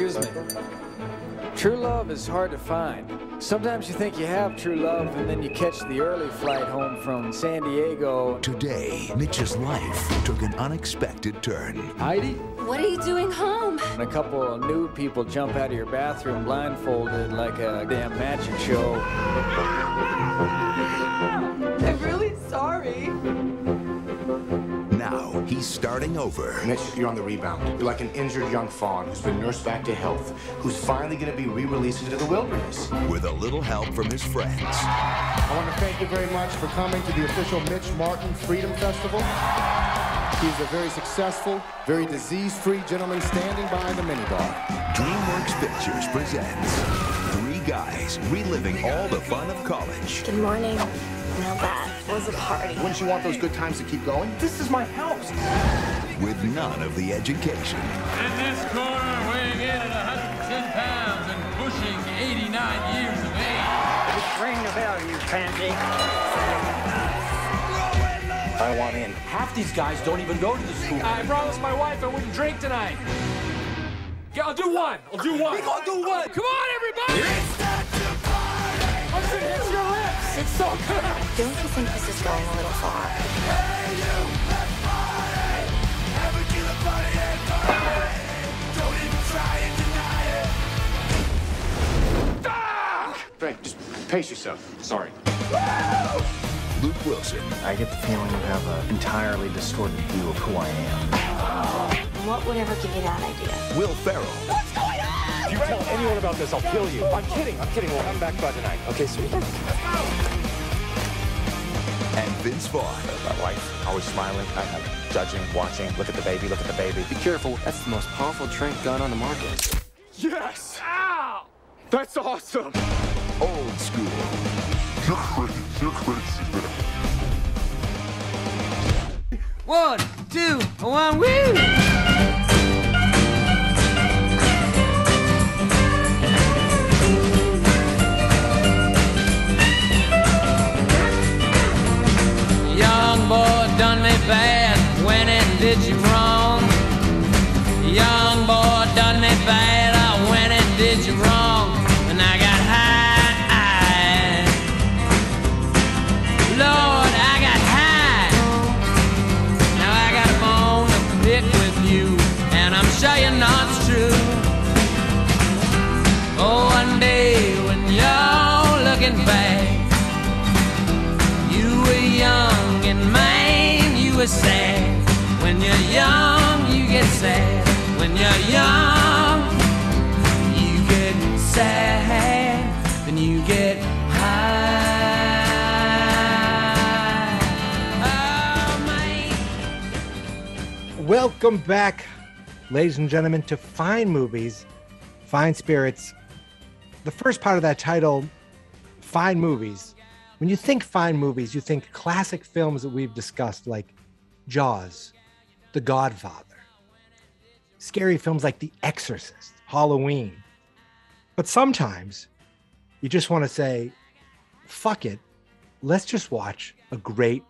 Excuse me. True love is hard to find. Sometimes you think you have true love, and then you catch the early flight home from San Diego. Today, Mitch's life took an unexpected turn. Heidi? What are you doing home? And a couple of new people jump out of your bathroom blindfolded like a damn magic show. Now, he's starting over. Mitch, you're on the rebound. You're like an injured young fawn who's been nursed back to health, who's finally going to be re-released into the wilderness. With a little help from his friends. I want to thank you very much for coming to the official Mitch Martin Freedom Festival. He's a very successful, very disease-free gentleman standing behind the minibar. DreamWorks Pictures presents Three Guys Reliving All the Fun of College. Good morning. Now that was a party. Wouldn't you want those good times to keep going? This is my house. With none of the education. In this corner, weighing in at 110 pounds and pushing 89 years of age. Just Ring the bell, you pansy. I want in. Half these guys don't even go to the school. I promised my wife I wouldn't drink tonight. Yeah, I'll do one. I'll do one. I'll do one. Come on, everybody! Once it hits your lips, it's so good. Don't you think this is going a little far? Fuck! Frank, just pace yourself. Sorry. Luke Wilson, I get the feeling you have an entirely distorted view of who I am. What would ever give you that idea? Will Ferrell, If you tell anyone about this, I'll kill you. I'm kidding. I'm kidding. We'll come back by tonight. Okay, sweet. and Vince Vaughn. My wife, always smiling, I have judging, watching. Look at the baby. Look at the baby. Be careful, that's the most powerful trank gun on the market. Yes! Ow! That's awesome. Old School. You're crazy. You're crazy. One, two, one, woo! Sad. When you're young, you get sad. When you're young, you get sad, you get high. Oh. Welcome back, ladies and gentlemen, to Fine Movies, Fine Spirits. The first part of that title, Fine Movies. When you think fine movies, you think classic films that we've discussed, like Jaws, The Godfather, scary films like The Exorcist, Halloween. But sometimes you just want to say, fuck it, let's just watch a great,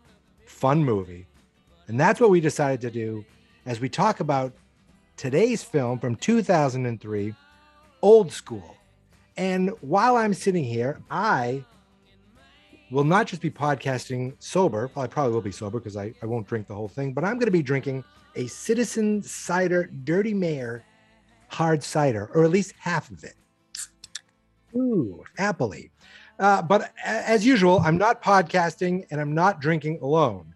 fun movie. And that's what we decided to do as we talk about today's film from 2003, Old School. And while I'm sitting here, I will not just be podcasting sober. I probably will be sober because I, I won't drink the whole thing, but I'm going to be drinking a Citizen Cider Dirty Mayor hard cider, or at least half of it. Ooh, happily. Uh, but as usual, I'm not podcasting and I'm not drinking alone.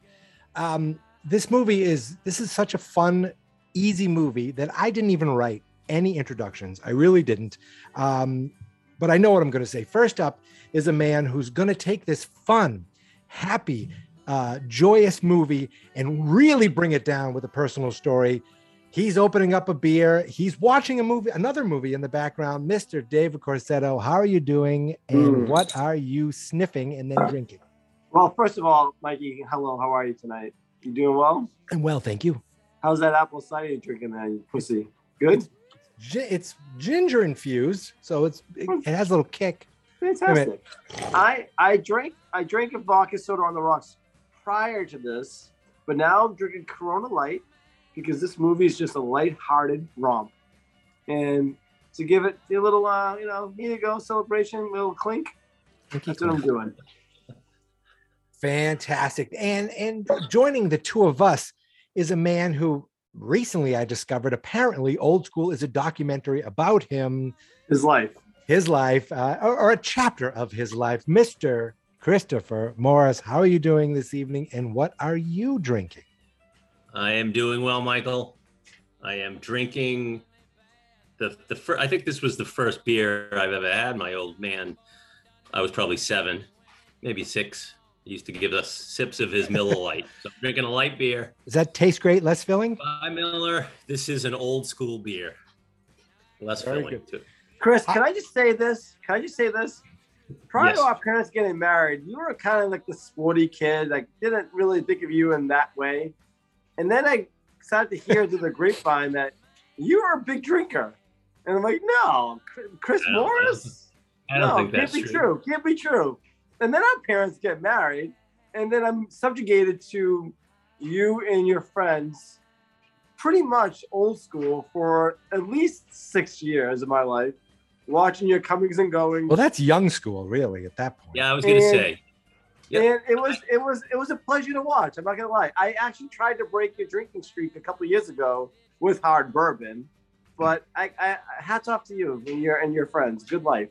Um, this movie is this is such a fun, easy movie that I didn't even write any introductions. I really didn't. Um, but I know what I'm going to say. First up is a man who's going to take this fun, happy, uh, joyous movie and really bring it down with a personal story. He's opening up a beer. He's watching a movie, another movie in the background. Mr. David Corsetto, how are you doing? And what are you sniffing and then drinking? Well, first of all, Mikey, hello. How are you tonight? You doing well? And well, thank you. How's that apple cider you're drinking there, you pussy? Good? It's ginger infused, so it's it, it has a little kick. Fantastic. I I drank I drank a vodka soda on the rocks prior to this, but now I'm drinking Corona Light because this movie is just a light-hearted romp. And to give it a little, uh, you know, here you go, celebration, little clink. That's what I'm doing. Fantastic. And and joining the two of us is a man who recently I discovered apparently Old School is a documentary about him, His life. his life, uh, or, or a chapter of his life. Mr. Christopher Morris, how are you doing this evening and what are you drinking? I am doing well, Michael. I am drinking the the fir- I think this was the first beer I've ever had. My old man, I was probably seven, maybe six. He used to give us sips of his Miller Lite. So I'm drinking a light beer. Does that taste great, less filling? By Miller. This is an old school beer. Less Very filling good. too. Chris, can I just say this? Can I just say this? Prior Yes. to our parents getting married, you were kind of like the sporty kid. I didn't really think of you in that way. And then I started to hear through the grapevine that you were a big drinker. And I'm like, no, Chris I I don't Morris? I don't no, think can't be true. true. Can't be true. And then our parents get married, and then I'm subjugated to you and your friends, pretty much old school for at least six years of my life, watching your comings and goings. Well, that's young school, really, at that point. Yeah, I was gonna And- say. Yep. And it was it was it was a pleasure to watch. I'm not gonna lie. I actually tried to break your drinking streak a couple years ago with hard bourbon, but I, I hats off to you and your and your friends. Good life.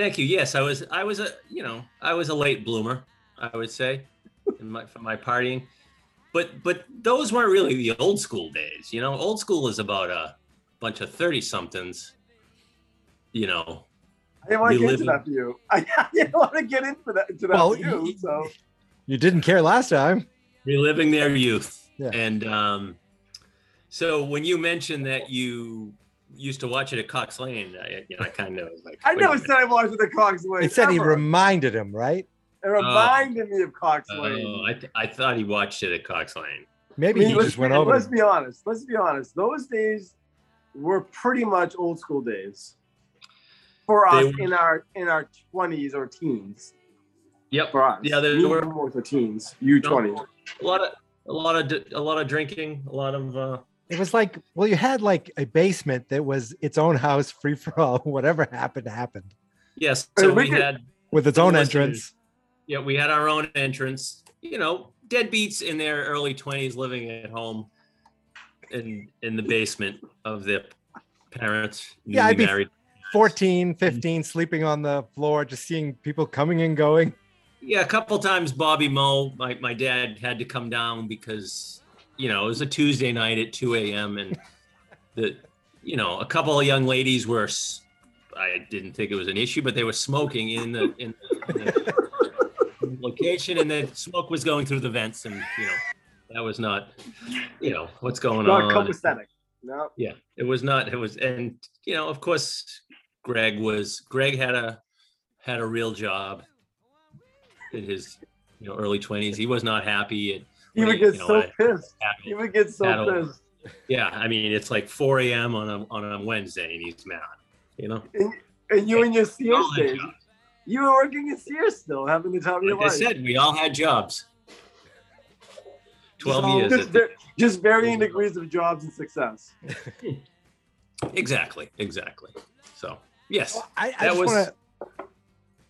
Thank you. Yes, I was. I was a. You know, I was a late bloomer. I would say, in my for my partying, but but those weren't really the old school days. You know, old school is about a bunch of thirty somethings. You know, I didn't want to get into that for you. I, didn't want to get into that into that Well, for you. So You didn't care last time. reliving their youth. Yeah. And um, so when you mentioned that you used to watch it at Cox Lane, I, you know, I kind of was like, I never minute. said I watched the Cox Way. It said he reminded him, right? it reminded me of Cox Oh, Lane. I, th- I thought he watched it at Cox Lane. Maybe I mean, he let's just went be, over. Let's be honest. Let's be honest. Those days were pretty much old school days for They us were- in our in our twenties or teens. Yep. For us, Yeah, there We were- more for teens. You twenty. A lot of a lot of a lot of drinking, a lot of uh, It was like, well, you had like a basement that was its own house, free for all. Whatever happened, happened yes. So we we had with its own entrance. yeah, we had our own entrance. You know, deadbeats in their early twenties living at home in in the basement of their parents. Yeah, I'd be- married. 14, mm. 15, sleeping on the floor, just seeing people coming and going. Yeah, a couple times Bobby Moe, my, my dad had to come down because, you know, it was a Tuesday night at 2 a.m. and the, you know, a couple of young ladies were, I didn't think it was an issue, but they were smoking in the, in the, in the location and the smoke was going through the vents and, you know, that was not, you know, what's going Not on. copacetic. No. Yeah, it was not. It was, and you know, of course, Greg was. Greg had a had a real job in his you know early twenties. He was not happy. At, He would get you know, so had- pissed. had- He would get so had pissed. yeah, I mean, it's like 4 a.m. on a on a Wednesday, and he's mad. You know, And, and you and your Sears all days. You were working at Sears still, having the time of your like I said, we all had jobs. Twelve So- years. just, at the- just varying degrees of jobs and success. exactly, exactly. So yes, Well, I, I That just was-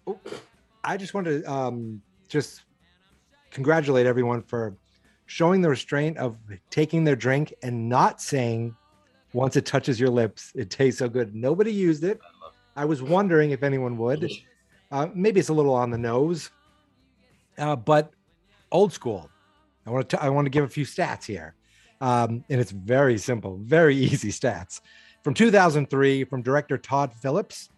want to. I just want to um, just congratulate everyone for showing the restraint of taking their drink and not saying, once it touches your lips, it tastes so good. Nobody used it. I was wondering if anyone would. Uh, maybe it's a little on the nose, uh, but old school. I want to. I want to give a few stats here, um, and it's very simple, very easy stats. From 2003, from director Todd Phillips,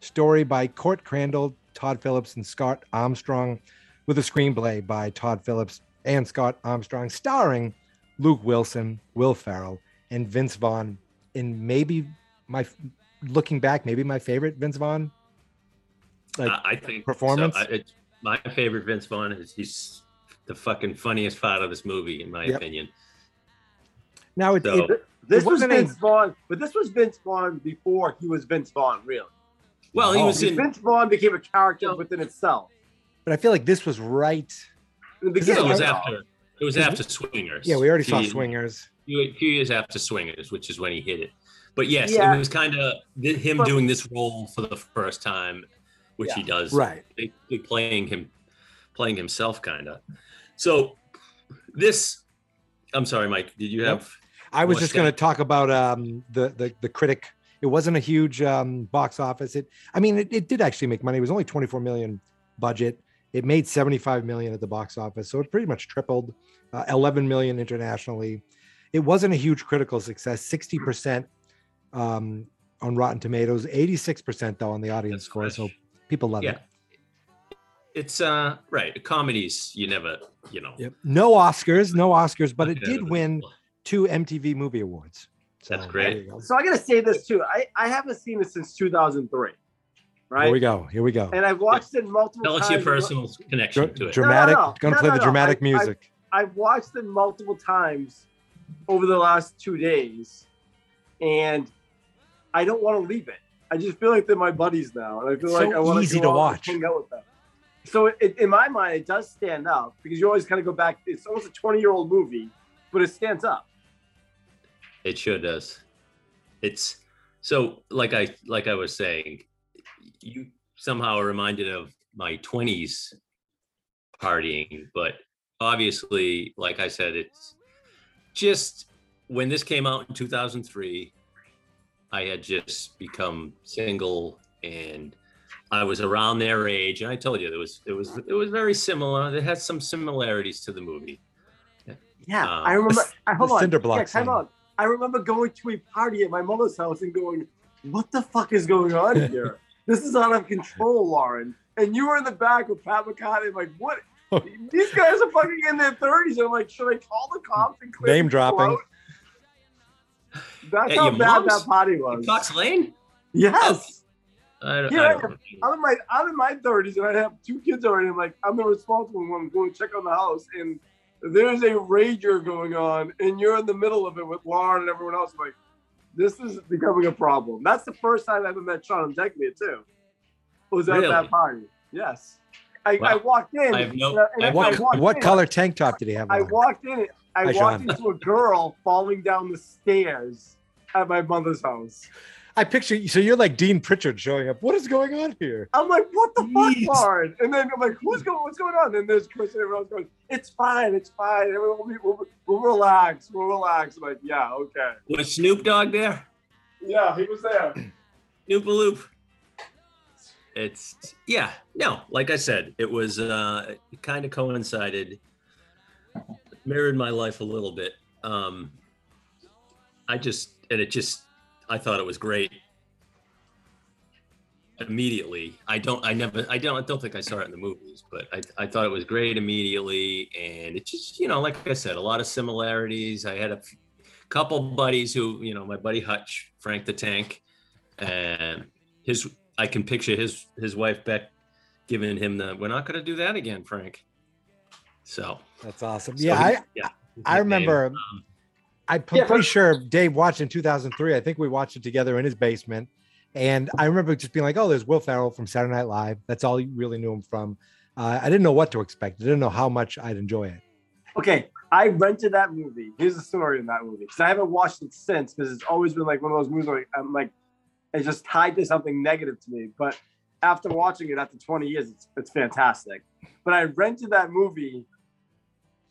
story by Court Crandall, Todd Phillips, and Scott Armstrong, with a screenplay by Todd Phillips and Scott Armstrong, starring Luke Wilson, Will Ferrell, and Vince Vaughn. In maybe my looking back, maybe my favorite Vince Vaughn. Like I, I think performance? So I, it, my favorite Vince Vaughn is he's the fucking funniest part of this movie, in my Yep. opinion. now it, So- it This was wasn't a- Vince Vaughn, but this was Vince Vaughn before he was Vince Vaughn, really. Well, he Oh. was in. Vince Vaughn became a character within itself. but I feel like this was right. In the This It was after. It was after Swingers. Yeah, we already saw years- Swingers. Few, few years after Swingers, which is when he hit it. but yes, Yeah. it was kind of him But- doing this role for the first time, which he does. Right. Basically playing him, playing himself, kind of. So this, I'm sorry, Mike. Did you have? I was just going to talk about um, the, the the critic. It wasn't a huge um, box office. It, I mean, it, it did actually make money. It was only 24 million budget. It made 75 million at the box office, so it pretty much tripled. Uh, 11 million internationally. It wasn't a huge critical success. 60 percent um, on Rotten Tomatoes, 86 percent though on the audience score. So people love Yeah. it. It's uh right. Comedies, you never, you know. Yep. No Oscars, no Oscars, but it did win two MTV Movie Awards. That's So, great. go. So I gotta say this too. I, I haven't seen it since 2003, right? Here we go. Here we go. And I've watched it multiple Tell us your personal connection to it. Dramatic. no, Gonna no, play no, the no. dramatic I- I- music. I've watched it multiple times over the last two days, and I don't want to leave it. I just feel like they're my buddies now, and I feel So like I want easy to out and watch. hang out with them. So it, in my mind, it does stand up because you always kind of go back. It's almost a 20 year old movie, but it stands up. It sure does. It's so like I like I was saying, you somehow are reminded of my twenties partying, but obviously, like I said, it's just when this came out in 2003, I had just become single and I was around their age, and I told you it was it was it was very similar. It had some similarities to the movie. Yeah, Um, I remember. I, hold the on. cinder block yeah, time scene. I remember going to a party at my mother's house and going, "What the fuck is going on here? This is out of control, Lauren." And you were in the back with Pat McCartney. like, what? These guys are fucking in their thirties. I'm like, should I call the cops and clear Name these people dropping. out? That's At how bad mom's? that party In was. Cox Lane? Yes. I, don't- Here I I don't am. I'm in my I'm in my 30s and I have two kids already. I'm like, I'm the responsible one I'm going to check on the house and there's a rager going on and you're in the middle of it with Lauren and everyone else. I'm like, this is becoming a problem. That's the first time I ever met Sean and Dekmia too. Was at Really? that party. Yes. I, Wow. I walked in. I have no- and I- and I have What I walked what in- color tank top did he have I walked in. I Hi, walked Sean. into a girl falling down the stairs at my mother's house. I picture you. So you're like Dean Pritchard showing up. What is going on here? I'm like, what the fuck, Lauren? And then I'm like, who's going? What's going on? And there's Chris and everyone else going, it's fine, it's fine. Everyone will we'll, we'll relax, we'll relax. I'm like, yeah, okay. Was Snoop Dogg there? Yeah, he was there. Noopaloop. It's yeah, no, like I said, it was uh it kind of coincided, mirrored my life a little bit. Um I just and it just I thought it was great immediately. I don't I never I don't I don't think I saw it in the movies, but I I thought it was great immediately and it just, you know, like I said, a lot of similarities. I had a f- couple buddies who, you know, my buddy Hutch, Frank the Tank, and his I can picture his his wife Beck giving him the we're not going to do that again, Frank. So That's awesome. so Yeah, he- I yeah. I remember. Um, I'm Yeah, pretty sure Dave watched in 2003. I think we watched it together in his basement. And I remember just being like, oh, there's Will Ferrell from Saturday Night Live. That's all you really knew him from. Uh, I didn't know what to expect. I didn't know how much I'd enjoy it. Okay, I rented that movie. Here's the story in that movie because I haven't watched it since because it's always been like one of those movies where I'm like, it's just tied to something negative to me. But after watching it after 20 years, it's, it's fantastic. But I rented that movie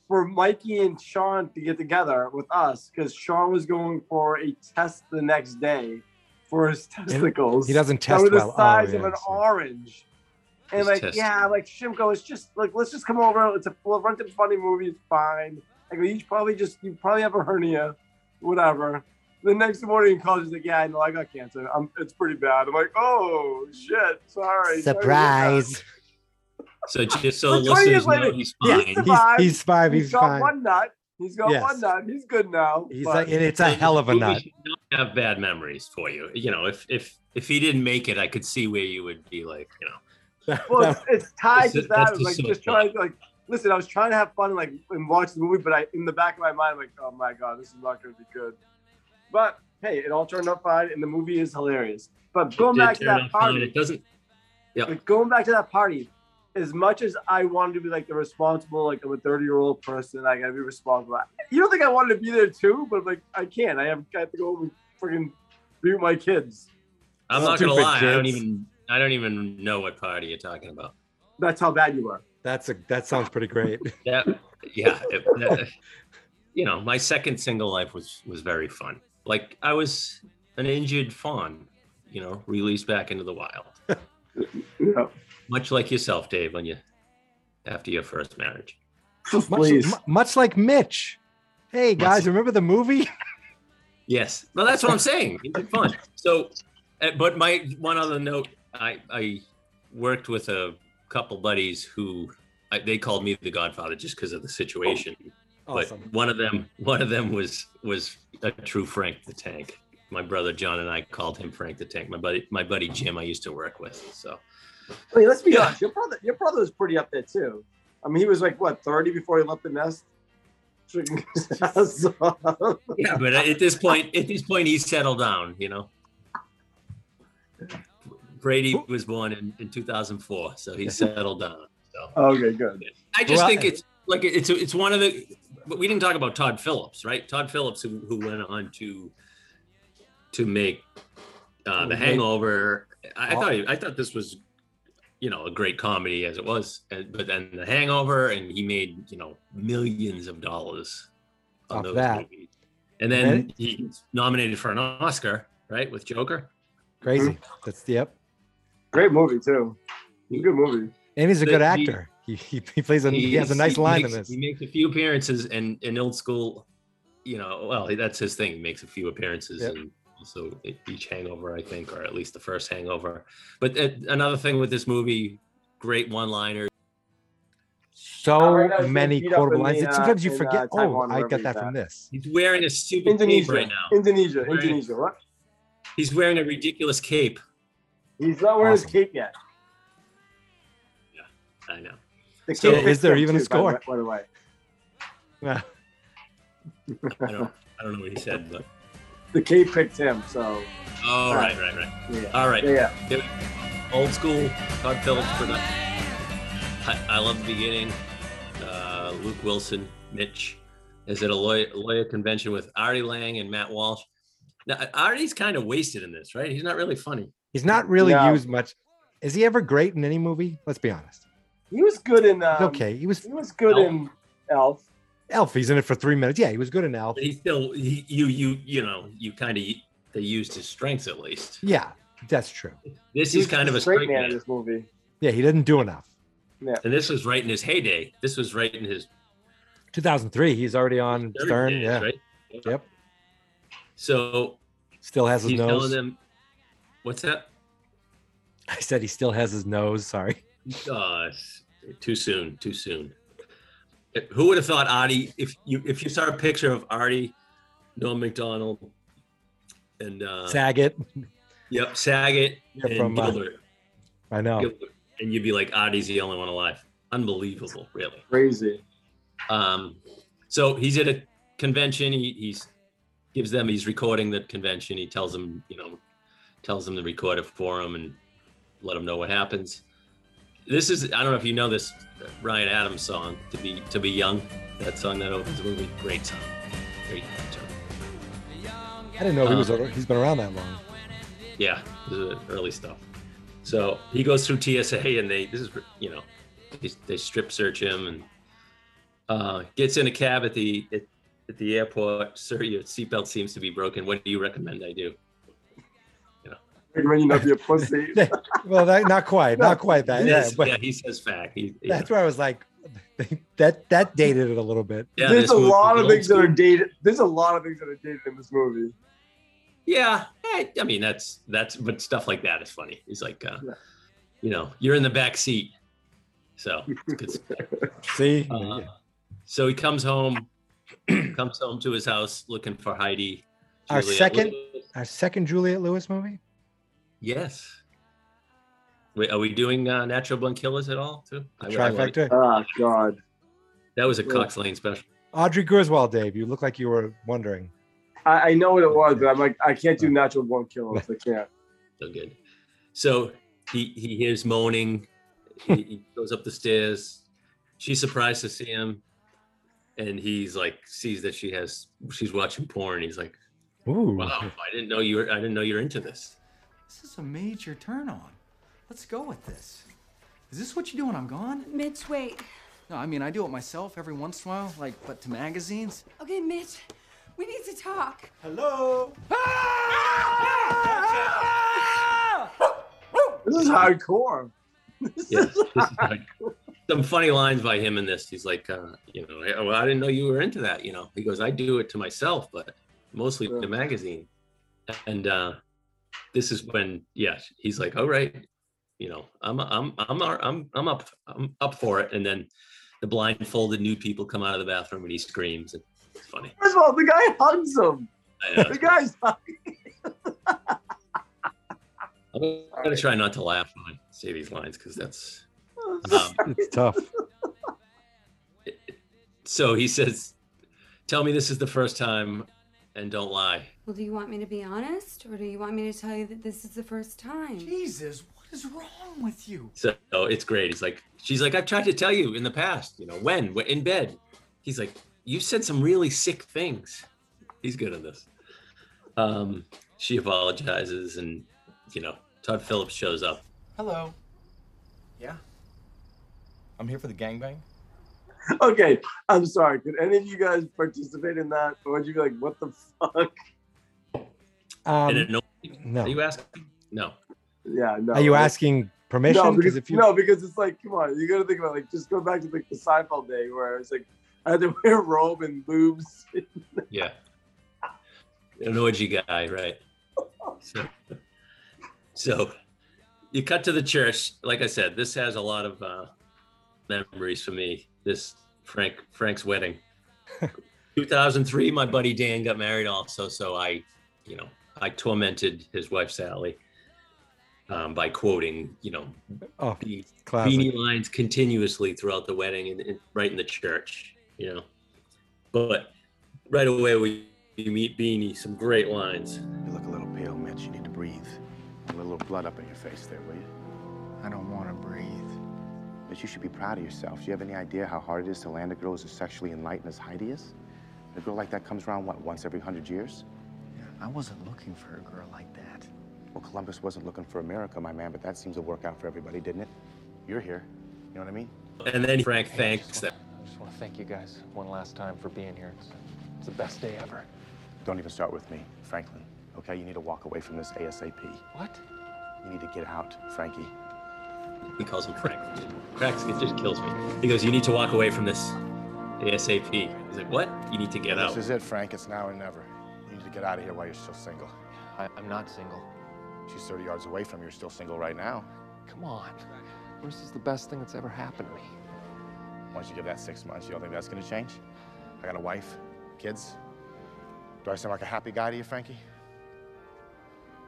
for Mikey and Sean to get together with us because Sean was going for a test the next day for his testicles. he doesn't that test were the well. Oh, size of an so- orange. And His like, test- yeah, like Shimko, it's just like let's just come over. It's a we'll rent a funny movie. It's fine. Like you probably just you probably have a hernia, whatever. The next morning he calls. He's like, yeah, I know I got cancer. I'm, it's pretty bad. I'm like, oh shit, sorry. sorry so just so the But 20 listeners know later, he's Yeah, fine. he's He's, Survived. he's fine. He's He's got fine. one nut. He's got Yes. one nut. He's good now. He's but- like, and it's a hell of a nut. not have bad memories for you. You know, if if if he didn't make it, I could see where you would be like, you know, well, it's, it's tied to that. that's like soap just trying to like listen. I was trying to have fun and like and watch the movie, but I in the back of my mind, I'm like, oh my god, this is not going to be good. But hey, it all turned out fine, and the movie is hilarious. But going back to that out fine. party, It doesn't. Yeah. like going back to that party, as much as I wanted to be like the responsible, like I'm a 30 year old person, I gotta be responsible. You don't think I wanted to be there too, but like I can't. I have got to go and freaking Mute my kids. I'm not gonna Stupid lie. I don't even I don't even know what party you're talking about. That's how bad you are. That's a that sounds pretty great. yeah, yeah. it- that- you know, my second single life was was very fun. Like I was an injured fawn, you know, released back into the wild. Yeah. Much like yourself, Dave, when you after your first marriage. much, Please. mu- much like Mitch. Hey guys, Much- remember the movie? Yes. Well, that's what I'm saying. It's fun. So, uh, but my one other note, I I worked with a couple buddies who I, they called me the Godfather just because of the situation. Awesome. But one of them, one of them was was a true Frank the Tank. My brother John and I called him Frank the Tank. My buddy, my buddy Jim, I used to work with. So I mean, let's be Yeah. honest. Your brother, your brother was pretty up there too. I mean, he was like what thirty before he left the nest. Yeah, but at this point, at this point, he's settled down. You know, Brady was born in, in 2004, so he settled down. So okay, good. I just Well, think it's like it's it's one of the. But we didn't talk about Todd Phillips, right? Todd Phillips, who, who went on to to make uh, The Hangover. I, I Oh. thought he, I thought this was, you know, a great comedy as it was, but then The Hangover, and he made you know millions of dollars on Off those that. movies. And then he's nominated for an Oscar, right, with Joker. Crazy. That's yep. Great movie too. Good movie. And he's a The- good actor. He, he, he plays a he has a nice line makes, in this. He makes a few appearances and in old school, you know, well, that's his thing. He makes a few appearances Yep. and also each hangover, I think, or at least the first hangover. But uh, another thing with this movie, great one liner. So Alright, guys, many meet quotable lines. the, uh, sometimes you in, forget. uh, oh, I got that from this. He's wearing a stupid cape right now. Indonesia. Right. Indonesia. What? He's wearing a ridiculous cape. He's not wearing Awesome. his cape yet. Yeah, I know. The So cape is there even a too, by the score? way- By the way, Yeah. I don't. I don't know what he said, but the cape picked him. So oh, right, right, right. yeah. All right. Yeah. Here we- Old school Todd Phillips production. I, I love the beginning. Uh, Luke Wilson, Mitch, is at a lawyer, lawyer convention with Artie Lange and Matt Walsh. Now, Artie's kind of wasted in this, right? He's not really funny. He's not really No. used much. Is he ever great in any movie? Let's be honest. He was good in. Um, okay. He was He was good Elf. in Elf. Elf. He's in it for three minutes. Yeah, he was good in Elf. But he still, he, you, you, you know, you kind of they used his strengths at least. Yeah, that's true. This He is was kind of a straight straight man man, in this movie. Yeah, he didn't do enough. Yeah, and this was right in his heyday. This was right in his 2003. He's already on Stern. days, Yeah. right? Yep. So Still has his he's telling nose. them, "What's that?" I said he still has his nose. Sorry. Uh, too soon. Too soon. Who would have thought Artie? If you if you saw a picture of Artie, Norm Macdonald, and uh, Saget. yep, Saget Yeah, and from, uh, I know. Gilbert, and you'd be like, Artie's the only one alive. Unbelievable, really. Crazy. Um, so he's at a convention. He he's gives them. He's recording the convention. He tells them, you know, tells them to record it for him and let them know what happens. This is I don't know if you know this Ryan Adams song to be to be young. That song that opens the movie. Great song. Great song. I didn't know he was. Uh, He's been around that long. Yeah, this is early stuff. So he goes through TSA and they this is you know they, they strip search him and uh, gets in a cab at the at, at the airport. Sir, your seatbelt seems to be broken. What do you recommend I do? When you know be a pussy. well, that, not quite. Not quite that. He Yeah, but yeah, he says fact. He, he- that's where I was like, that that dated it a little bit. yeah, There's a lot of old things that are dated. There's a lot of things that are dated in this movie. Yeah, I, I mean that's that's but stuff like that is funny. He's like, uh, Yeah. you know, you're in the back seat, so it's good. See, Uh, so he comes home, comes home to his house looking for Heidi. Our second- Lewis. our second Juliette Lewis movie. Yes. Wait, are we doing uh, Natural Born Killers at all too? I- I like- Trifecta. Oh God. that was a Yeah. Cox Lane special. Audrey Griswold, Dave. You look like you were wondering. I, I know what it was, but I'm like, I can't do natural born killers. I can't. So good. So he he hears moaning. he, he goes up the stairs. She's surprised to see him, and he's like sees that she has she's watching porn. He's like, Ooh. Wow, I didn't know you were. I didn't know you're into this. This is a major turn on. Let's go with this. Is this what you do when I'm gone? Mitch, wait. No, I mean I do it myself every once in a while, like but to magazines. Okay, Mitch, we need to talk. Hello. This is hardcore. Yes, this is like some funny lines by him in this. He's like, uh, you know, "Hey, well, I didn't know you were into that. You know, he goes, I do it to myself, but mostly the magazine. And uh, this is when, yeah, he's like, all right, you know, I'm, I'm, I'm, I'm, I'm up, I'm up for it. And then the blindfolded new people come out of the bathroom and he screams. And it's funny. First of all, the guy hugs him. The guy's I'm gonna try not to laugh when I say these lines because that's. Um, It's tough. so he says, "Tell me this is the first time, and don't lie." Well, do you want me to be honest, or do you want me to tell you that this is the first time? Jesus, what is wrong with you? So oh, it's great. He's like, she's like, I've tried to tell you in the past, you know, when, when in bed. He's like, you said some really sick things. He's good at this. Um, she apologizes, and you know, Todd Phillips shows up. Hello. Yeah. I'm here for the gangbang. Okay. I'm sorry. Could any of you guys participate in that, or would you be like, "What the fuck"? Um, it, no, no. Are you asking? No. Yeah. No. Are you like- asking permission? No, because, if you no, because it's like, come on, you got to think about like just go back to like the Seinfeld day where it's like I had to wear a robe and boobs. Yeah. An orgy guy, right? So, so you cut to the church. Like I said, this has a lot of uh, memories for me. This Frank Frank's wedding. 2003, my buddy Dan got married also. So I, you know, I tormented his wife Sally um, by quoting, you know, Oh, Beanie. Beanie lines continuously throughout the wedding and, and right in the church, you know. But right away we you meet Beanie, some great lines. You look a little pale, Mitch. You need to breathe. A little blood up in your face there, will you? I don't want to breathe. Mitch, you should be proud of yourself. Do you have any idea how hard it is to land a girl who's as sexually enlightened as Heidi is? A girl like that comes around, what, once every hundred years? I wasn't looking for a girl like that. Well, Columbus wasn't looking for America, my man, but that seems to work out for everybody, didn't it? You're here. You know what I mean? And then Frank thanks them. I just want to thank you guys one last time for being here. It's, it's the best day ever. Don't even start with me, Franklin. Okay, you need to walk away from this ASAP. What? You need to get out, Frankie. He calls him Frank. Frank, it just kills me. He goes, You need to walk away from this ASAP. He's like, What? You need to get out. This is it, Frank. It's now or never. You need to get out of here while you're still single. I, I'm not single. She's 30 yards away from you. You're still single right now. Come on. This is the best thing that's ever happened to me. Once you give that six months, you don't think that's gonna change? I got a wife, kids. Do I sound like a happy guy to you, Frankie?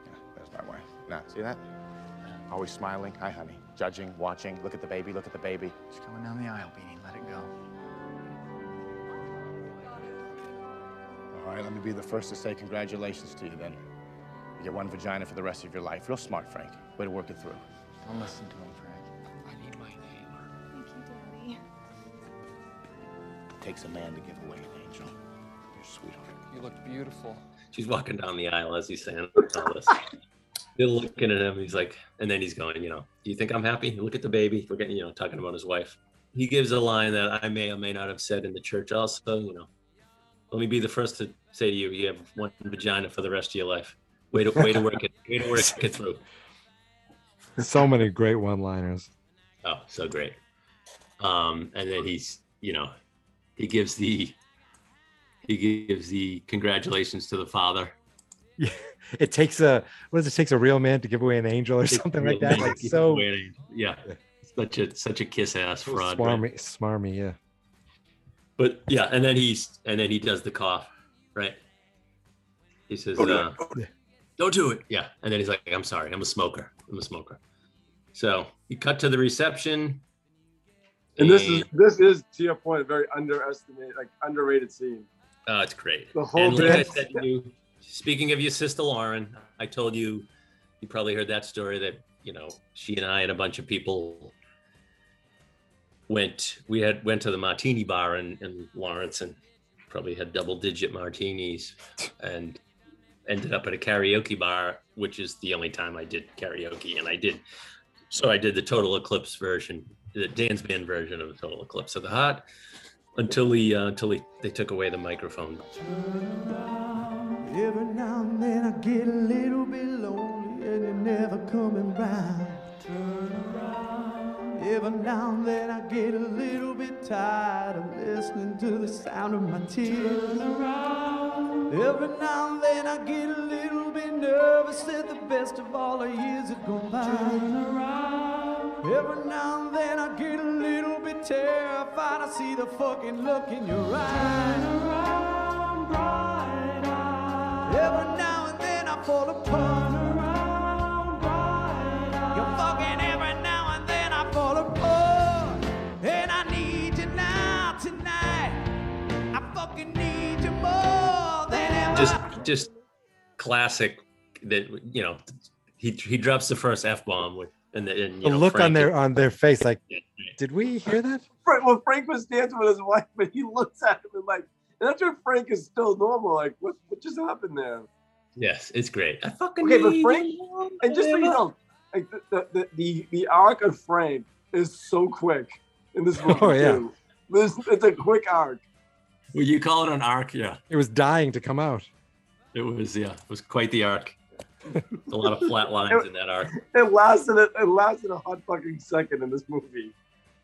Yeah, there's my wife. Now, see that? Always smiling. Hi, honey. Judging, watching. Look at the baby. Look at the baby. She's coming down the aisle, Beanie. Let it go. All right, let me be the first to say congratulations to you then. You get one vagina for the rest of your life. Real smart, Frank. Way to work it through. Don't listen to him, Frank. I need my name. Thank you, Daddy. It takes a man to give away an angel. You're sweetheart. You look beautiful. She's walking down the aisle as he's saying all this. They're looking at him. He's like, and then he's going, you know, do you think I'm happy? Look at the baby. We're getting, you know, talking about his wife. He gives a line that I may or may not have said in the church also, you know. Let me be the first to say to you, you have one vagina for the rest of your life. Way to way to work it, way to work it through. so many great one-liners. Oh, so great. Um, and then he's, you know, he gives the he gives the congratulations to the father. Yeah, it takes a what does it takes a real man to give away an angel or something like that? Like so yeah, such a such a kiss ass fraud. right? smarmy, smarmy, yeah. But yeah, and then he's and then he does the cough, right? He says, Don't do uh, "Don't do it." Yeah, and then he's like, "I'm sorry, I'm a smoker. I'm a smoker." So you cut to the reception, And this is this is to your point, a very underestimated, like underrated scene. Oh, it's great. The whole and like I bit. said to you, speaking of your sister Lauren, I told you, you probably heard that story that you know she and I and a bunch of people went. We had went to the Martini Bar in, in Lawrence and probably had double digit martinis, and ended up at a karaoke bar, which is the only time I did karaoke, and I did. So I did the Total Eclipse version, the dance band version of the Total Eclipse of the Heart, until he uh, until he, they took away the microphone. Every now and then I get a little bit lonely and you're never coming round. Turn around. Every now and then I get a little bit tired of listening to the sound of my tears. Turn around. Every now and then I get a little bit nervous that the best of all the years have gone by. Turn around. Every now and then I get a little bit terrified. I see the fucking look in your eyes. Every now and then I fall apart. You're fucking every now and then I fall apart. And I need you now tonight. I fucking need you more than ever. Just just classic that you know he he drops the first f bomb with and the and, you The know, look on Frank- their on their face, like, did we hear that? Frank, well, Frank was dancing with his wife, but he looks at him and like, and that's when Frank is still normal. Like, what, what just happened there? Yes, it's great. I fucking Okay, but need Frank, and just so you know, like the the, the, the, the arc of Frank is so quick in this oh, movie Oh, yeah. This it's a quick arc. Well, you call it an arc, yeah. It was dying to come out. It was yeah, it was quite the arc. a lot of flat lines in that arc. It lasted it, it lasted a hot fucking second in this movie.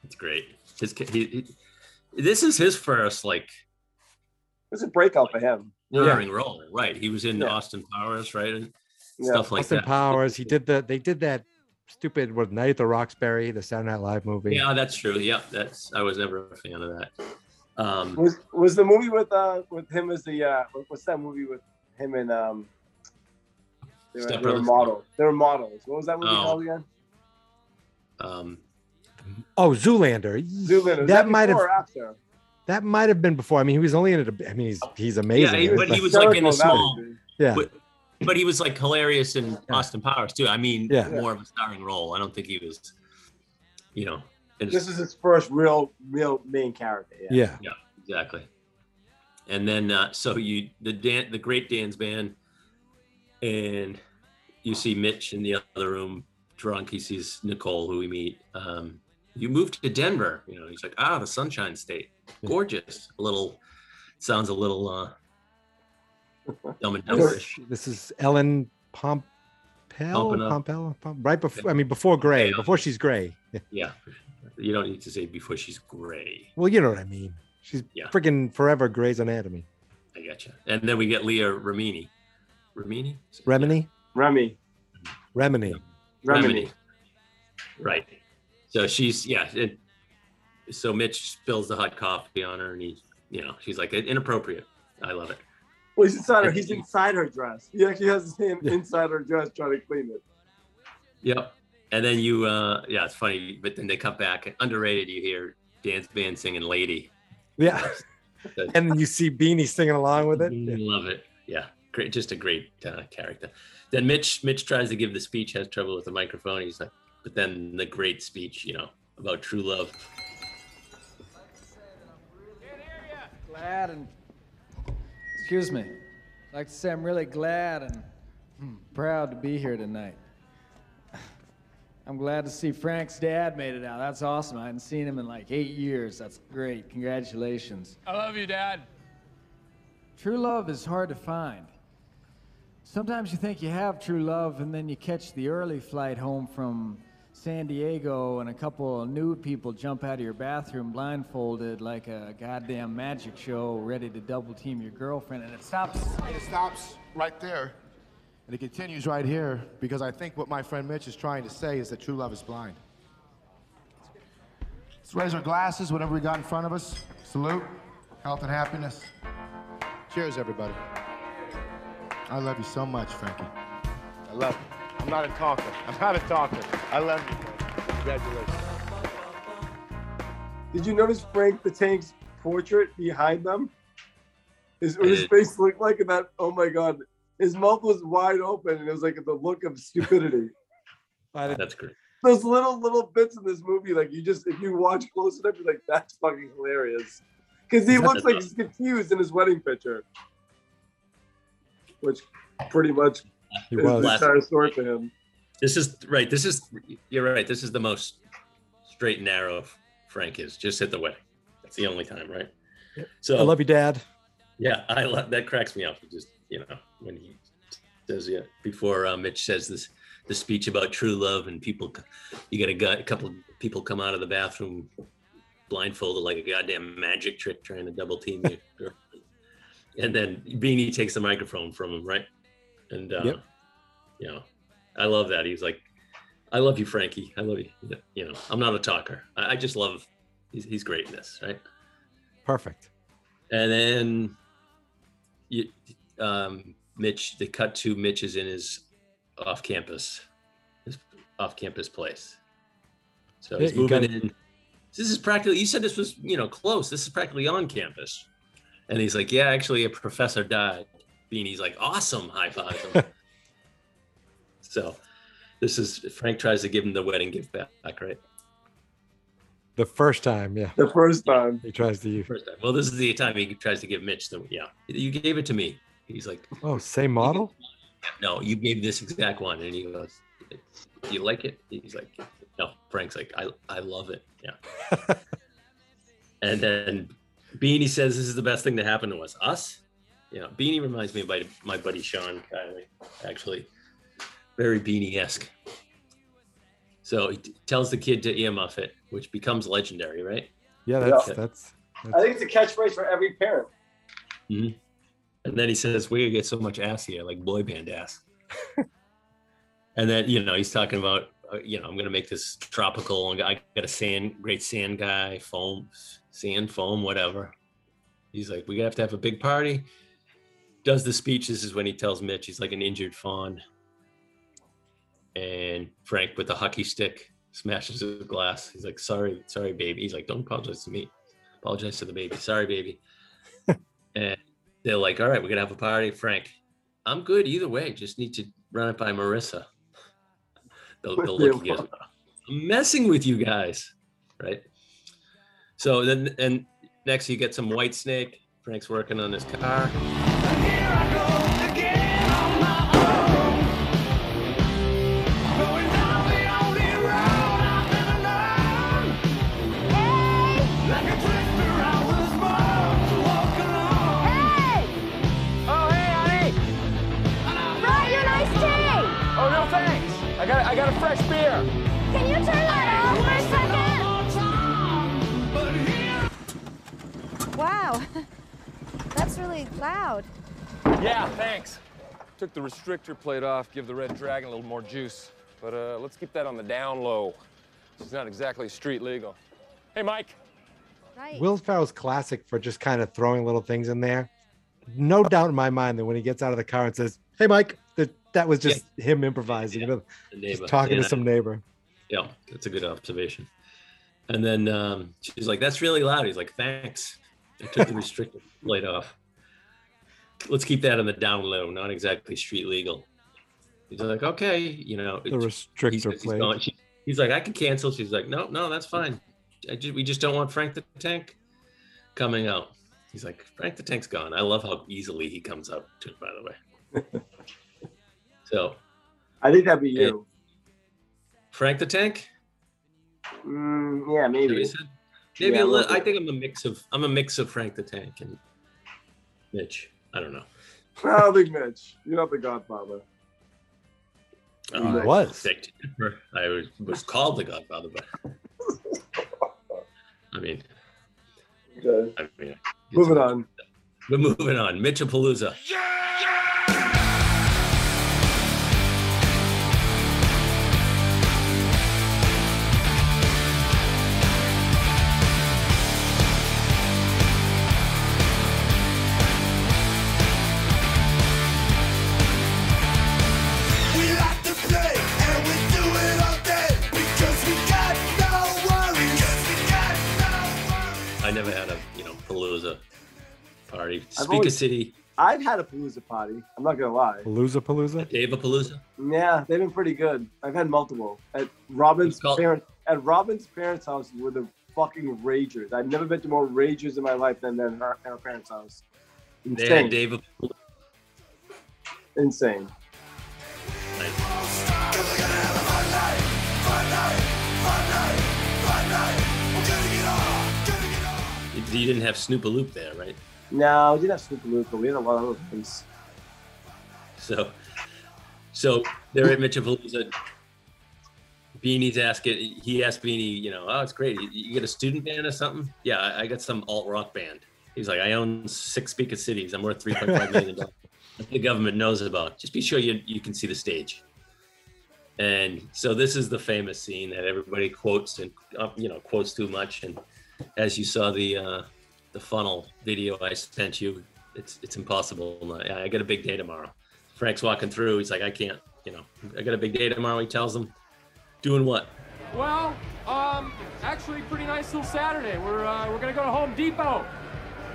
It's great. His he, he, this is his first like It's a breakout for him. starring role, right? He was in Austin Powers, right, and Yeah. stuff like Austin that. Powers. He did the. They did that stupid what Night at the Roxbury, the Saturday Night Live movie. Yeah, that's true. Yeah, that's I was never a fan of that. Um, Was was the movie with uh with him as the uh what's that movie with him and um they were, they were models. They were models. What was that movie Oh. called again? um, Oh, Zoolander. Zoolander. Was That might have. before or after. That might have been before. I mean, he was only in it. I mean, he's he's amazing. yeah, in but he was like in a small. Yeah. But, but he was like hilarious in Austin Powers too. I mean, Yeah. more of a starring role. I don't think he was, you know. in- This is his first real real main character. Yeah. Yeah. Yeah, exactly. And then uh, so you the Dan the great Dan's band, and you see Mitch in the other room drunk. He sees Nicole, who we meet. Um, you moved to Denver. You know, he's like, ah, the Sunshine State, gorgeous. A little sounds a little uh, dumb and dumberish. This is Ellen Pompel. Pumping. Pompel. Right before. I mean, before Gray. Before she's Gray. Yeah, you don't need to say before she's gray. Well, you know what I mean. She's Yeah. freaking forever Gray's Anatomy. I gotcha. And then we get Leah Remini. Remini? Remini. Remy. Remini. Remini. Right. So she's yeah. It, so Mitch spills the hot coffee on her, and he, you know, she's like inappropriate. I love it. Well, he's inside her. He's inside her dress. He actually has his hand inside her dress trying to clean it. Yep. And then you, uh yeah, it's funny. But then they come back. Underrated. You hear dance band singing "Lady." Yeah. and then you see Beanie singing along with it. Love it. Yeah, great. Just a great uh, character. Then Mitch, Mitch tries to give the speech, has trouble with the microphone. He's like, but then the great speech, you know, about true love. Glad and excuse me. I'd like to say I'm really glad and hmm, proud to be here tonight. I'm glad to see Frank's dad made it out. That's awesome. I hadn't seen him in like eight years. That's great. Congratulations. I love you, Dad. True love is hard to find. Sometimes you think you have true love, and then you catch the early flight home from San Diego, and a couple of nude people jump out of your bathroom blindfolded like a goddamn magic show, ready to double team your girlfriend, and it stops. It stops right there. And it continues right here because I think what my friend Mitch is trying to say is that true love is blind. Let's raise our glasses, whatever we got in front of us. Salute, health and happiness. Cheers, everybody. I love you so much, Frankie. I love you. I'm not a talker. I'm not a talker. I love you. Congratulations. Did you notice Frank the Tank's portrait behind them? His, what his face looked like in that. Oh my god, his mouth was wide open, and it was like the look of stupidity. That's great. Those little little bits in this movie, like you just if you watch close enough, you're like, that's fucking hilarious. Because he looks like he's confused in his wedding picture. Which pretty much He his was. entire story to him. This is right. This is you're right. This is the most straight and narrow Frank is. Just at the wedding. That's the only time, right? So I love you, Dad. Yeah, I love that. Cracks me up. Just you know when he says yeah before uh, Mitch says this the speech about true love and people you got a, guy, a couple of people come out of the bathroom blindfolded like a goddamn magic trick trying to double team you. and then Beanie takes the microphone from him, right? And uh, Yep. you know, I love that. He's like, "I love you, Frankie. I love you." You know, I'm not a talker. I, I just love. He's he's great in this, right? Perfect. And then, you, um, Mitch. They cut to Mitch is in his off-campus, his off-campus place. So he's you moving got- in. This is practically. You said this was you know close. This is practically on campus. And he's like, "Yeah, actually, a professor died." Beanie's like, "Awesome!" High fives him. so, this is Frank tries to give him the wedding gift back, right? The first time, yeah. The first time he tries to use. First time. Well, this is the time he tries to give Mitch the yeah. You gave it to me. He's like, Oh, same model. no, you gave this exact one. And he goes, do you like it? He's like, no. Frank's like, I, I love it. Yeah. and then Beanie says this is the best thing that happened to us. Us? You know, Beanie reminds me of my, my buddy Sean Kiley, actually. Very Beanie-esque. So he t- tells the kid to earmuff it, which becomes legendary, right? Yeah, that's Yeah. that's. I think it's a catchphrase for every parent. Mhm. And then he says, "We're gonna get so much ass here, like boy band ass." and then you know he's talking about, uh, you know, I'm gonna make this tropical. and I got a sand, great sand guy, foam, sand foam, whatever. He's like, "We have to have a big party." Does the speech? This is when he tells Mitch he's like an injured fawn. And Frank with the hockey stick smashes a glass. He's like, "Sorry, sorry, baby." He's like, "Don't apologize to me. Apologize to the baby. Sorry, baby." and they're like, "All right, we're gonna have a party." Frank, I'm good either way. Just need to run it by Marissa. The, the look gives. I'm messing with you guys, right? So then, and next you get some Whitesnake. Frank's working on his car. I got, I got a fresh beer. Can you turn that off for a second? Wow. That's really loud. Yeah, thanks. Took the restrictor plate off, give the Red Dragon a little more juice. But uh, let's keep that on the down low. She's not exactly street legal. Hey, Mike. Right. Will Ferrell's classic for just kind of throwing little things in there. No doubt in my mind that when he gets out of the car and says, "Hey, Mike," that was just him improvising, you know, The neighbor. just talking Yeah. to some neighbor. Yeah, that's a good observation. And then um, she's like, "That's really loud." He's like, "Thanks." I took the restricted plate off. Let's keep that on the down low, not exactly street legal. He's like, "Okay, you know." The restrictor he's, he's going- she- he's like, "I can cancel." She's like, "No, no, that's fine. I ju- we just don't want Frank the Tank coming out." He's like, "Frank the Tank's gone." I love how easily he comes out. Too, by the way. so I think that'd be you. Frank the Tank. Mm, yeah, maybe. Maybe, maybe Yeah, a a little I think I'm a mix of I'm a mix of Frank the Tank and Mitch. I don't know. I don't think Mitch. You're not the Godfather. Uh, He was. beg. I was, was called the Godfather, but I mean, Okay. I mean, Moving on. we're moving on. Mitchapalooza. We never had a you know Palooza party. I've Speaker always- City, I've had a Palooza party. I'm not gonna lie. Palooza Palooza. Dave Palooza. Yeah, they've been pretty good. I've had multiple at Robin's parents. At Robin's parents' house were the fucking ragers. I've never been to more ragers in my life than than her, her parents' house. They Insane. had Dave. insane. You you didn't have Snoop a Loop there, right? No, we didn't have Super Loop, but we had a lot of other things. So, so they're at Mitchapalooza. Beanie's asking. He asked Beanie, you know, oh, it's great. You, you get a student band or something? Yeah, I, I got some alt rock band. He's like, I own six speaker cities. I'm worth three point five million dollars. the government knows about. Just be sure you you can see the stage. And so this is the famous scene that everybody quotes and uh, you know quotes too much. And as you saw the uh, the funnel video I sent you, it's it's impossible. I got a big day tomorrow. Frank's walking through. He's like, I can't. You know, I got a big day tomorrow. He tells them, doing what? Well, um, actually, pretty nice little Saturday. We're uh, we're gonna go to Home Depot.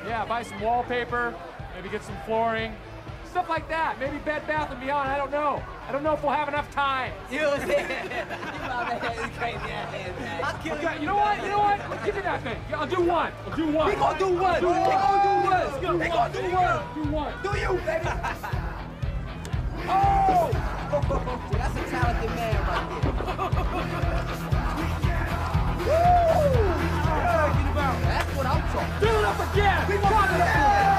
Yeah, buy some wallpaper, maybe get some flooring, stuff like that. Maybe Bed Bath and Beyond. I don't know. I don't know if we'll have enough time. You was you my man, crazy ass. I'll kill Okay, you know what? You know what? Give me that thing. Yeah, I'll do one. I'll do one. We gonna do one. I'll We one. gonna do one. We gonna do one. Do one. Do you, baby? oh! That's a talented man right there. Woo! That's what I'm talking. About. Do it up again. We Cut gonna do it.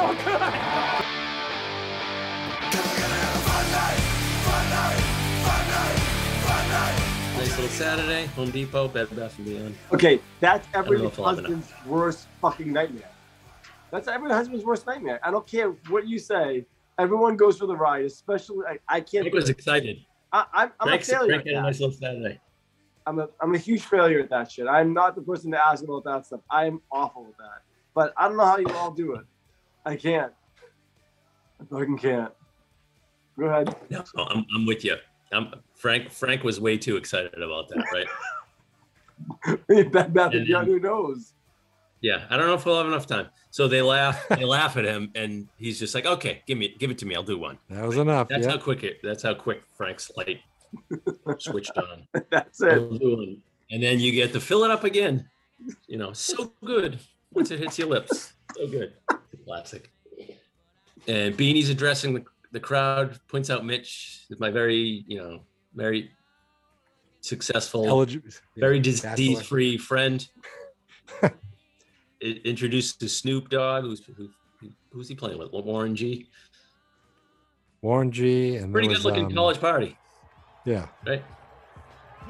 So good. Nice little Saturday. Home Depot, Bed Bath and Beyond. Okay, that's I every don't know if I'll have husband's worst fucking nightmare. That's every husband's worst nightmare. I don't care what you say. Everyone goes for the ride, especially I, I can't. Frank was excited. I, I'm, I'm a failure. At that. nice little Saturday. I'm a I'm a huge failure at that shit. I'm not the person to ask about that stuff. I am awful at that. But I don't know how you all do it. I can't. I fucking can't. Go ahead. No, I'm, I'm with you. I'm, Frank Frank was way too excited about that, right? Bad Bath and And Beyond, who knows? Yeah, I don't know if we'll have enough time. So they laugh, they laugh at him, and he's just like, "Okay, give me, give it to me. I'll do one." That was enough. That's yeah. how quick it. That's how quick Frank's light switched on. That's it. I'll do one. And then you get to fill it up again. You know, so good once it hits your lips. So good. Classic. And Beanie's addressing the, the crowd, points out Mitch is my very, you know, very successful, very disease free friend. it introduces Snoop Dogg, who's who, who- who's he playing with? Warren G. Warren G. And Pretty there good was, looking um, college party, Yeah. right?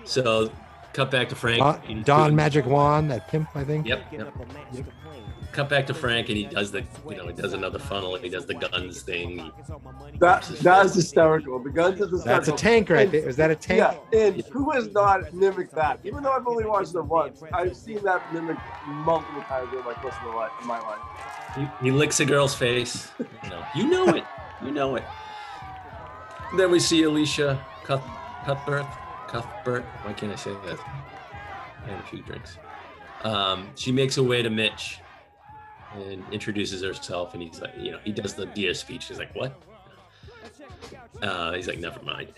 So, cut back to Frank. Don, Don Magic Juan, that pimp, I think. Yep. yep. Cut back to Frank, and he does the, you know, he does another funnel, and he does the guns thing. That that is hysterical. The guns is hysterical. That's a tank right And- there. Is that a tank? Yeah, and who has not mimicked that? Even though I've only watched it once, I've seen that mimicked multiple times in my course of my life. In my life. He, he licks a girl's face. You know, you know it. You know it. Then we see Elisha Cuth, Cuthbert. Cuthbert. Why can't I say that? I had a few drinks. Um, she makes her way to Mitch and introduces herself, and he's like, you know, he does the dear speech. He's like, what? Uh, he's like, never mind.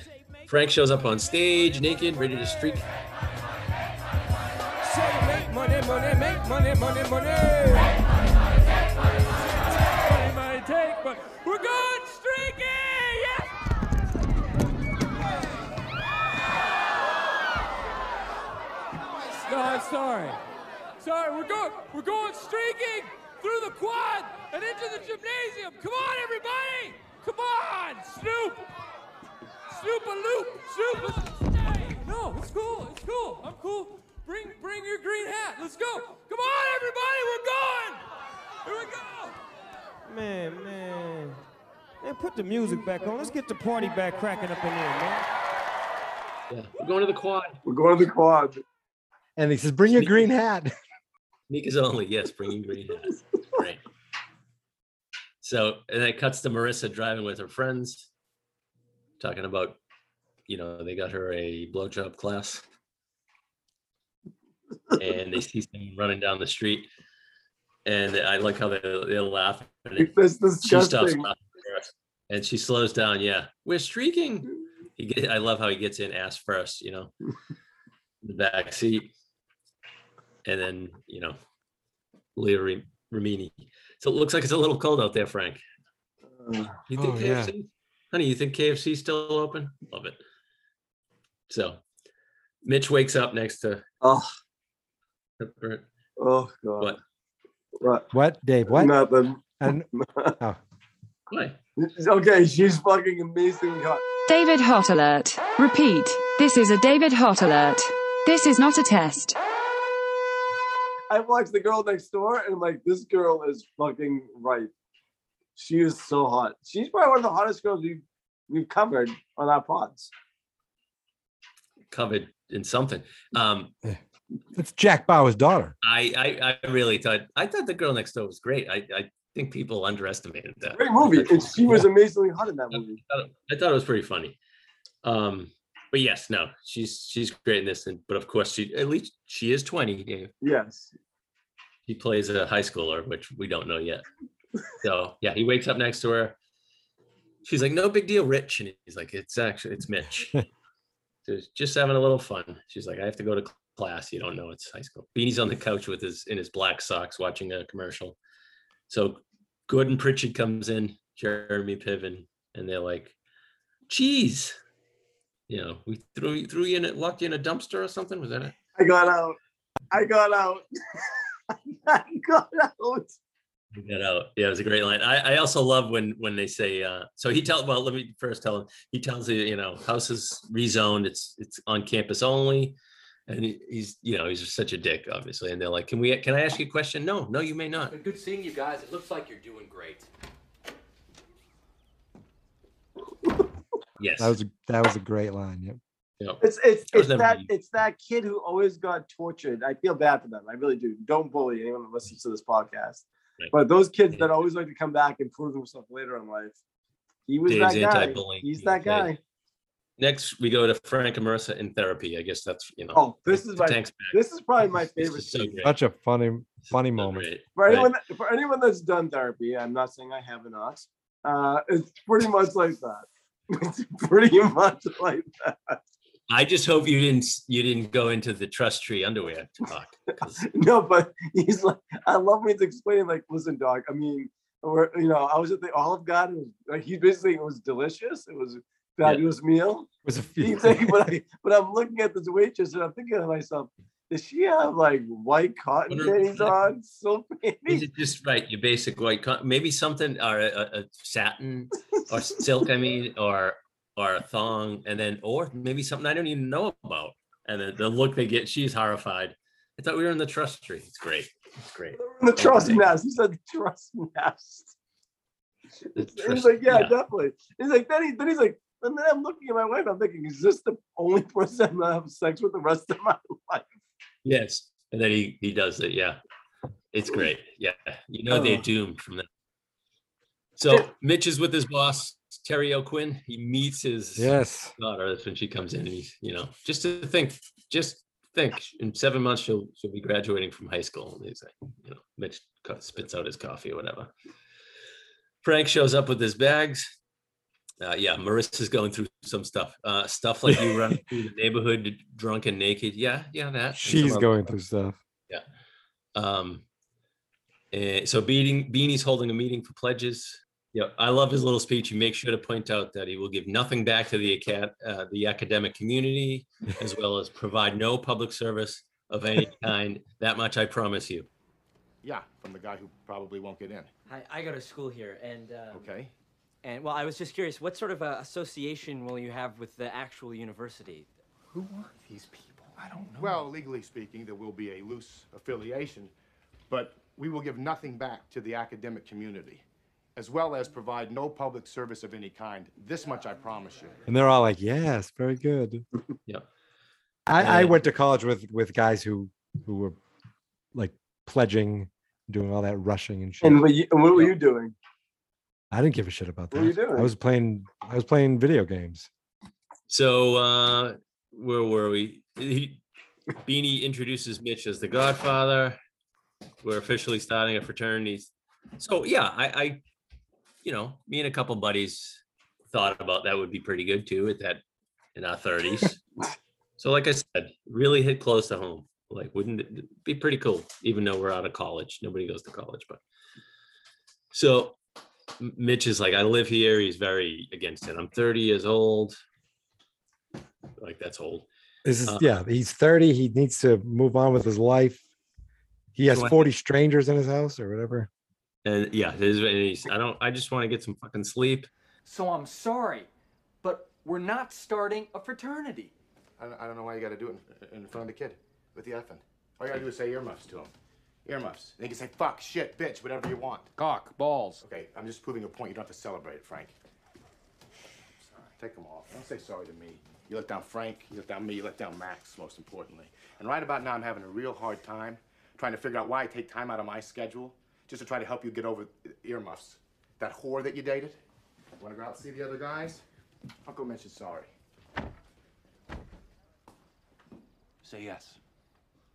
Frank shows up on stage, naked, ready to streak. Say make money, money, make money, money. Money sorry. Sorry, we're going we're going streaking through the quad and into the gymnasium. Come on, everybody! Come on! Snoop! Snoop a loop! Snoop let's- No, it's cool, it's cool. I'm cool. Bring bring your green hat. Let's go. Come on, everybody, we're going! Here we go! Man, man. Man, put the music back on. Let's get the party back cracking up in there, man. Yeah, we're going to the quad. We're going to the quad. And he says, bring your green hat. Sneakers only, yes, bringing green hats. Great. So, and then it cuts to Marissa driving with her friends, talking about, you know, they got her a blowjob class. And they see someone running down the street. And I like how they, they laugh. And it- That's she stops disgusting. laughing first, and she slows down. Yeah, we're streaking. He get, I love how he gets in ass first, you know, the back seat, and then you know, Leah Remini. So it looks like it's a little cold out there, Frank. Uh, you think Oh, yeah. KFC? Honey, you think KFC's still open? Love it. So Mitch wakes up next to Oh, Brett. oh God. What? What? What, Dave? What? Nothing. And oh, Why? Okay, she's fucking amazing. hot. David Hot Alert. Repeat. This is a David Hot Alert. This is not a test. I watched the girl next door, and I'm like, this girl is fucking right. She is so hot. She's probably one of the hottest girls we've we've covered on our pods. Covered in something. Um, it's Jack Bauer's daughter. I, I I really thought I thought the girl next door was great. I, I think people underestimated that. Great movie, and she was amazingly hot in that movie. I thought, I thought it was pretty funny. Um, but yes, no, she's she's great in this. And but of course, she at least she is twenty. Dave. Yes. He plays a high schooler, which we don't know yet. So yeah, he wakes up next to her. She's like, "No big deal, Rich," and he's like, "It's actually it's Mitch." Just- just having a little fun. She's like, "I have to go to class. You don't know it's high school." Beanie's on the couch with his in his black socks watching a commercial. So Gordon Pritchard comes in, Jeremy Piven, and they're like, "Cheese." You know, we threw you threw you in it, locked you in a dumpster or something. Was that it? I got out. I got out. I got out. We got out. Yeah, it was a great line. I, I also love when when they say uh so he tell well let me first tell him he tells you, you know, house is rezoned, it's it's on campus only. And he, he's you know, he's just such a dick, obviously. And they're like, Can we can I ask you a question? No, no, you may not. Good seeing you guys. It looks like you're doing great. Yes. That was a, that was a great line. Yep. Yep. It's it's That it's never that me. it's that kid who always got tortured. I feel bad for them. I really do. Don't bully anyone that listens to this podcast. Right. But those kids that always like to come back and prove themselves later in life. He was Dave's that guy. anti-bullying. He's that Okay. guy. Next we go to Frank and Marissa in therapy. I guess that's you know. Oh, this is my Tank's this is probably my favorite. is so Such a funny funny moment. Great. For anyone that, for anyone that's done therapy, I'm not saying I have not. Uh, it's pretty much like that. It's pretty much like that. I just hope you didn't you didn't go into the trust tree underwear talk. No, but he's like, I love when he's explaining, like, listen, dog. I mean, or you know, I was at the Olive Garden. Was, like, he basically it was delicious. It was a fabulous meal. It was a He's like, but I, but I'm looking at this waitress and I'm thinking to myself, does she have like white cotton panties on? Silk Is it just right? Your basic white, con- maybe something or a, a, satin or silk. I mean, or or a thong, and then or maybe something I don't even know about. And then the look they get, she's horrified. I thought we were in the trust tree. It's great. It's great. In the trust nest. He said trust nest. The He's like, yeah, yeah. definitely. He's like, then he, then he's like, and then I'm looking at my wife. I'm thinking, is this the only person I'm gonna have sex with the rest of my life? Yes, and then he he does it. Yeah, it's great. Yeah, you know they're Oh. doomed from that. So Mitch is with his boss Terry O'Quinn. He meets his Yes. daughter. That's when she comes in. And he's you know just to think, just think. In seven months she'll she'll be graduating from high school. And he's like, you know, Mitch spits out his coffee or whatever. Frank shows up with his bags. Uh, yeah, Marissa's going through some stuff. Uh, stuff like you run through the neighborhood drunk and naked. Yeah, yeah, that. She's going stuff. through stuff. Yeah. Um, and so Beating, Beanie's holding a meeting for pledges. Yeah, I love his little speech. He makes sure to point out that he will give nothing back to the acad, uh, the academic community, as well as provide no public service of any kind. That much I promise you. Yeah, from the guy who probably won't get in. I, I go to school here, and uh, Okay. And well, I was just curious, what sort of uh, association will you have with the actual university? Who are these people? I don't know. Well, legally speaking, there will be a loose affiliation, but we will give nothing back to the academic community, as well as provide no public service of any kind. This much I promise you. And they're all like, yes, very good. Yeah. I, I went to college with with guys who who were like pledging, doing all that rushing and shit. And what, you, and what were you doing? I didn't give a shit about that. What were you doing? I was playing I was playing video games. So uh, where were we? He, Beanie introduces Mitch as the Godfather. We're officially starting a fraternity. So yeah, I, I, you know, me and a couple buddies thought about that would be pretty good too at that in our thirties. so like I said, really hit close to home. Like, wouldn't it be pretty cool? Even though we're out of college, nobody goes to college, but So M- Mitch is like, I live here. He's very against it. I'm 30 years old. Like that's old. This is Uh, yeah. He's thirty. He needs to move on with his life. He has So I- forty strangers in his house or whatever. And yeah, it is- and he's, I don't. I just want to get some fucking sleep. So I'm sorry, but we're not starting a fraternity. I don't, I don't know why you got to do it in, in front of the kid with the effing. All you got to do is say earmuffs to him. Earmuffs. And you can say fuck, shit, bitch, whatever you want. Cock, balls. Okay, I'm just proving a point. You don't have to celebrate it, Frank. Sorry. Take them off. Don't say sorry to me. You let down Frank, you let down me, you let down Max, most importantly. And right about now, I'm having a real hard time trying to figure out why I take time out of my schedule just to try to help you get over earmuffs. That whore that you dated? Want to go out and see the other guys? I'll go mention sorry. Say yes.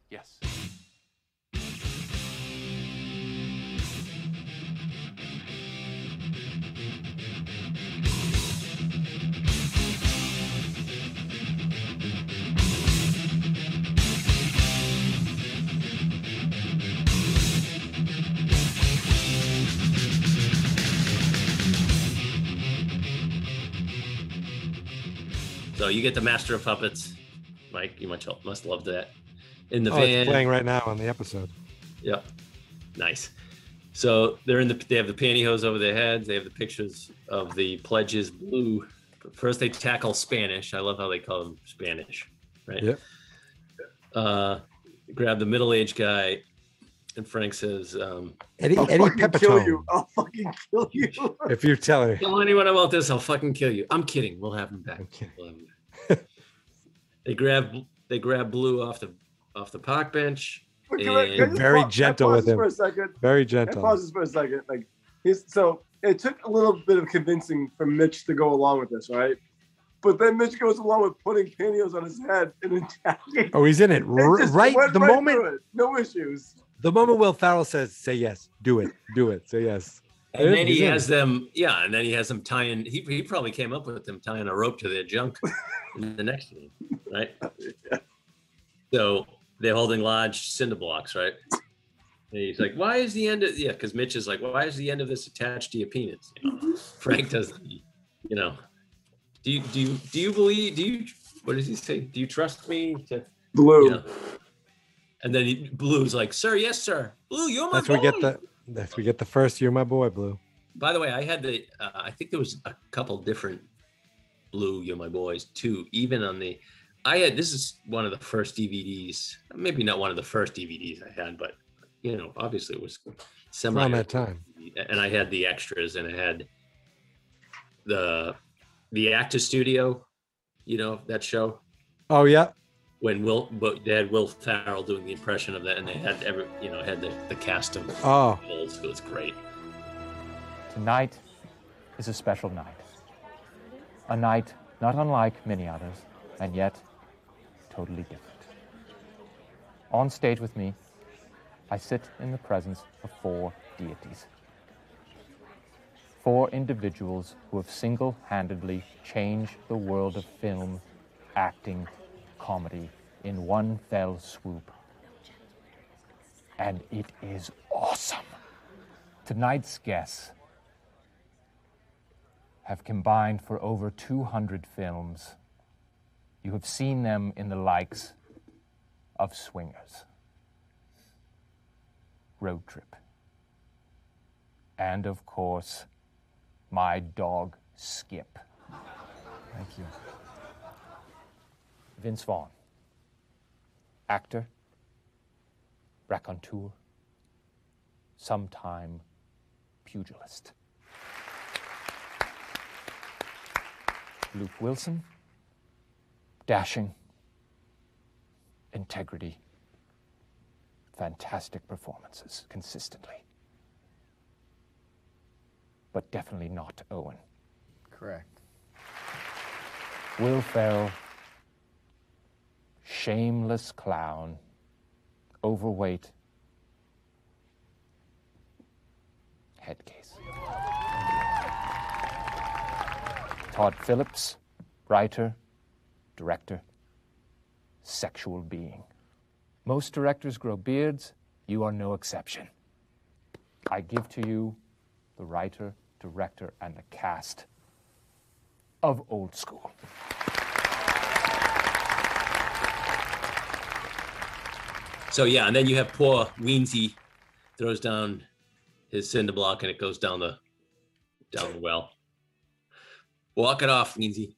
Yes. So you get the Master of Puppets. Mike, you must must love that. In the oh, van. it's playing right now on the episode. Yep. Nice. So they're in the they have the pantyhose over their heads. They have the pictures of the pledges blue. First they tackle Spanish. I love how they call them Spanish, right? Yep. Uh grab the middle-aged guy and Frank says, um, Eddie I'll Eddie fucking kill you. I'll fucking kill you. If you're telling me. Tell anyone about this, I'll fucking kill you. I'm kidding. We'll have him back. We'll have him back. they grab they grab Blue off the off the park bench. But can I- I and- Very pa- gentle with him. For a second. Very Can I gentle. pause this for a second. Like, he's so it took a little bit of convincing for Mitch to go along with this, right? But then Mitch goes along with putting pantyhose on his head and attacking. Oh, he's in it. It R- right the right moment it. No issues. The moment Will Ferrell says, "Say yes, do it, do it, say yes." And then he in has them, yeah, and then he has them tying. He, he probably came up with them tying a rope to their junk in the next one, right? So they're holding large cinder blocks, right? And he's like, "Why is the end of yeah?" Because Mitch is like, "Why is the end of this attached to your penis?" You know? Frank does, the, you know. Do you do you do you believe? Do you what does he say? Do you trust me to Blue? you know? And then he, Blue's like, "Sir, yes, sir. Blue, you're my boy. That's where we get the that's we get the first "You're my boy" blue. By the way, I had the. Uh, I think there was a couple different blue. You're my boys too. Even on the, I had this is one of the first DVDs. Maybe not one of the first DVDs I had, but you know, obviously it was semi. Around that time. And I had the extras, and I had the the Actor Studio. You know that show Oh yeah, when Will, but they had Will Ferrell doing the impression of that, and they had every, you know, had the the cast of Oh. old school. It's great. Tonight is a special night. A night not unlike many others, and yet totally different. On stage with me, I sit in the presence of four deities. Four individuals who have single handedly changed the world of film, acting, comedy in one fell swoop. And it is awesome. Tonight's guests have combined for over 200 films. You have seen them in the likes of Swingers, Road Trip, and of course, my dog Skip. Thank you. Vince Vaughn, actor, raconteur, sometime pugilist. Luke Wilson, dashing, integrity, fantastic performances consistently. But definitely not Owen. Correct. Will Ferrell, shameless clown, overweight, head case. Todd Phillips, writer, director, sexual being. Most directors grow beards, you are no exception. I give to you the writer, director, and the cast of Old School. So yeah, and then you have poor Weensy throws down his cinder block and it goes down the down the well. Walk it off, Weensy.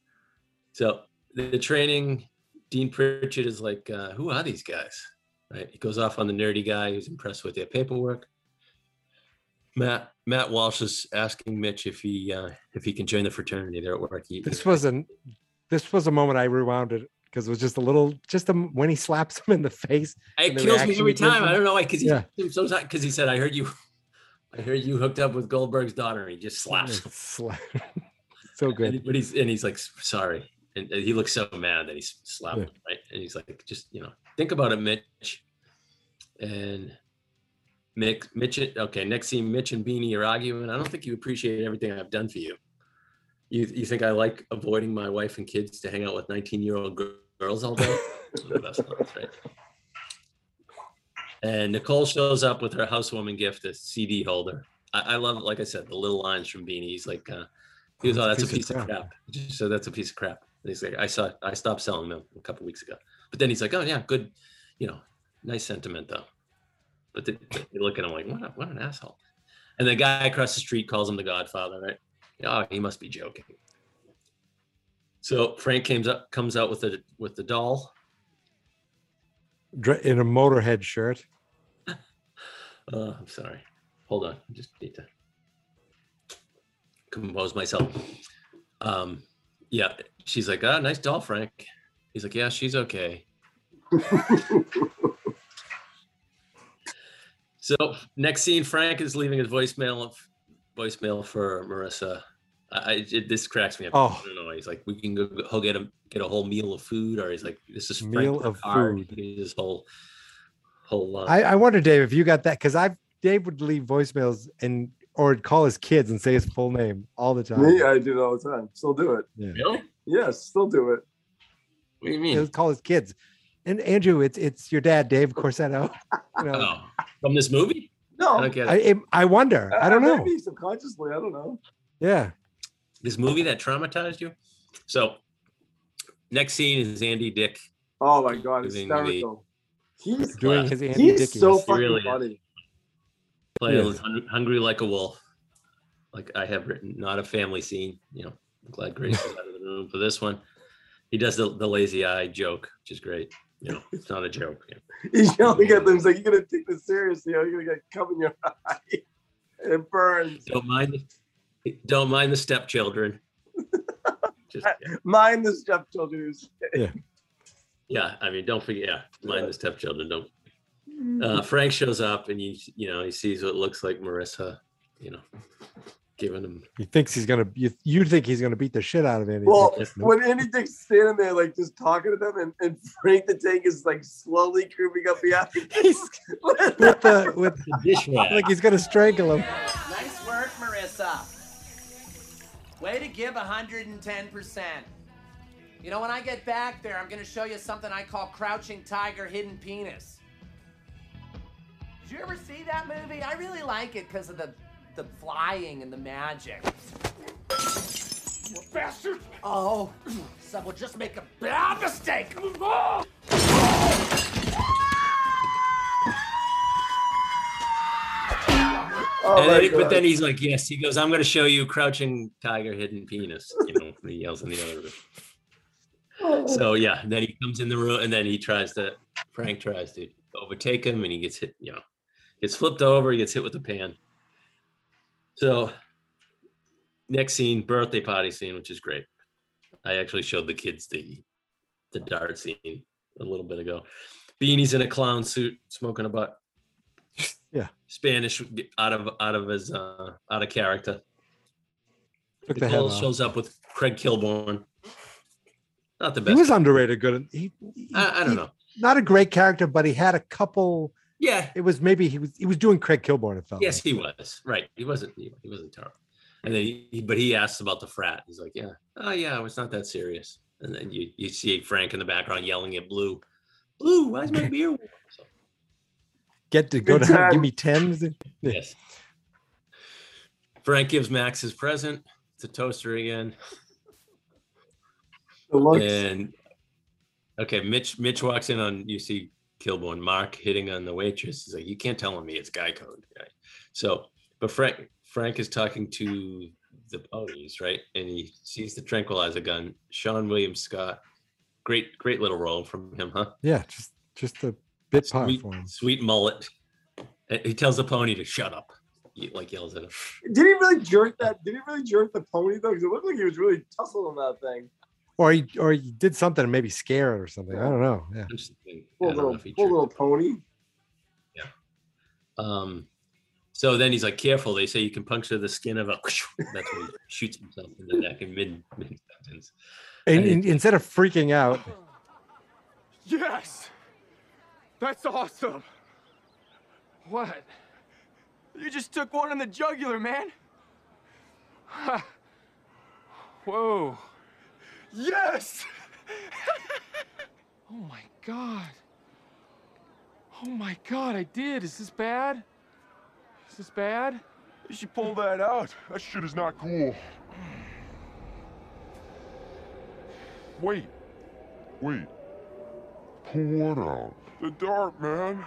So the, training, Dean Pritchard is like, uh, who are these guys? Right? He goes off on the nerdy guy who's impressed with their paperwork. Matt Matt Walsh is asking Mitch if he uh, if he can join the fraternity there at work. He, This wasn't. This was a moment I rewound it because it was just a little, just a, when he slaps him in the face. It the kills me every he time. I don't know why, because Yeah. he so because he said, "I heard you, I heard you hooked up with Goldberg's daughter." And he just slaps. him. Slap. so good. And, but he's and he's like, "Sorry," and, and he looks so mad that he's slapped Yeah. him, right? And he's like, "Just you know, think about it, Mitch." And Mick, Mitch, okay, next scene, Mitch and Beanie are arguing. I don't think you appreciate everything I've done for you. You you think I like avoiding my wife and kids to hang out with 19 year old girls all day? That's not right. And Nicole shows up with her housewarming gift, a CD holder. I, I love, like I said, the little lines from Beanie. He's like, uh, he "Oh, that's a piece of crap." He just "That's a piece of crap." And he's like, "I saw, I stopped selling them a couple weeks ago." But then he's like, "Oh yeah, good, you know, nice sentiment though." But they, they look at him like, "What, a, what an asshole!" And the guy across the street calls him the Godfather, right? Oh, he must be joking. So Frank comes up, comes out with the with the doll. In a Motorhead shirt. Uh, I'm sorry. Hold on. I just need to compose myself. Um, yeah, she's like, ah, nice doll, Frank. He's like, yeah, she's okay. so next scene, Frank is leaving his voicemail voicemail for Marissa. I, I it, this cracks me up. Oh. I don't know. He's like, we can go, go get a get a whole meal of food, or he's like, this is Frank Meal of food. His whole whole. Uh, I, I wonder, Dave, if you got that because I've Dave would leave voicemails and or call his kids and say his full name all the time. Me, I do it all the time. Still do it. Yeah. Really? Yes, still do it. What do you mean? He'll call his kids. And Andrew, it's it's your dad, Dave Corsetto. You know, Oh, from this movie? No, I don't get I, it. it- I wonder. I don't know. Maybe subconsciously, I don't know. Yeah. This movie that traumatized you. So, next scene is Andy Dick. Oh my god, Doing the- He's Doing his Andy he's so fucking really funny. playing Yes. hungry, hungry like a wolf. Like I have written, not a family scene. You know, I'm glad Grace is out of the room for this one. He does the, the lazy eye joke, which is great. You know, it's not a joke. yeah. He's yelling at them. He's like, "You're gonna take this seriously, or you're gonna get cum in your eye." And it burns. Don't mind, don't mind the stepchildren. Just Mind the stepchildren. Yeah. yeah, I mean, don't forget. Yeah, mind the stepchildren. Don't. Uh, Frank shows up and you you know he sees what looks like Marissa. You know, giving him He thinks he's gonna. You, you think he's gonna beat the shit out of Andy? Well, Dick. when Andy Dick's standing there, like just talking to them, and, and Frank the Tank is like slowly creeping up behind. He's with the with the dish like he's gonna strangle him. Nice work, Marissa. Way to give 110%. You know, when I get back there, I'm going to show you something I call Crouching Tiger, Hidden Penis. Did you ever see that movie? I really like it because of the, the flying and the magic. Bastard! Oh, so we'll just make a bad mistake. Oh! Oh and then, but then he's like, yes, he goes, I'm going to show you crouching tiger, hidden penis. You know, he yells in the other room. Oh. So yeah, then he comes in the room and then he tries to, Frank tries to overtake him and he gets hit, you know, gets flipped over, he gets hit with the pan. So next scene, birthday party scene, which is great. I actually showed the kids the the dart scene a little bit ago. Beanie's in a clown suit, smoking a butt. Yeah. Spanish out of out of his uh out of character. Took the Nicole shows up with Craig Kilborn. Not the best. He was underrated. Good. He, I, I don't know. not a great character, but he had a couple. Yeah. It was maybe he was he was doing Craig Kilborn. It felt. Yes, like. he was. Right. He wasn't he, he wasn't terrible. And then he, he- but he asks about the frat. He's like, Yeah, oh yeah, it's not that serious. And then you you see Frank in the background yelling at Blue. Blue, why's my beer? warm?" So, Get to go Good down. Give me ten. yes. Frank gives Max his present. It's a toaster again. And okay, Mitch Mitch walks in on you see Kilborn Mark hitting on the waitress. He's like, you can't tell me it's guy code. Right? So, but Frank Frank is talking to the ponies, right? And he sees the tranquilizer gun. Seann William Scott, great great little role from him, huh? Yeah, just just a bit part Sweet, for him. sweet mullet. He tells the pony to shut up. He like yells at him. Did he really jerk that? Did he really jerk the pony though? Because it looked like he was really tussling that thing. Or he or he did something and maybe scare it or something. I don't know. Yeah. Poor little, poor little pony. Yeah. Um, so then he's like, careful. They say you can puncture the skin of a. That's when he shoots himself in the neck in mid mid sentence. And, and instead of freaking out, Yes! That's awesome! What? You just took one in the jugular, man! Ha. Whoa. Yes! oh my god. Oh my god, I did. Is this bad? Is this bad? You should pull that out. That shit is not cool. Wait. Wait. Pull what out? The dart, man.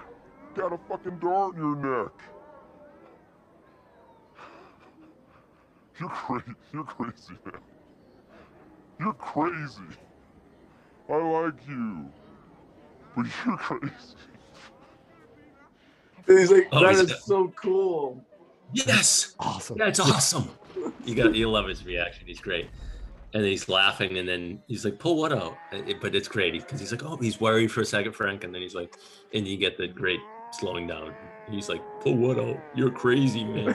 Got a fucking dart in your neck. You're crazy. You're crazy, man. You're crazy. I like you. But you're crazy. And he's like, Oh, that he's is got- so cool. Yes, awesome. That's awesome. You got you love his reaction. He's great. And then he's laughing, and then he's like, "Pull what out?" It- But it's great because he's like, "Oh, he's worried for a second, Frank," and then he's like, and you get the great slowing down. He's like, "Pull what out? You're crazy, man."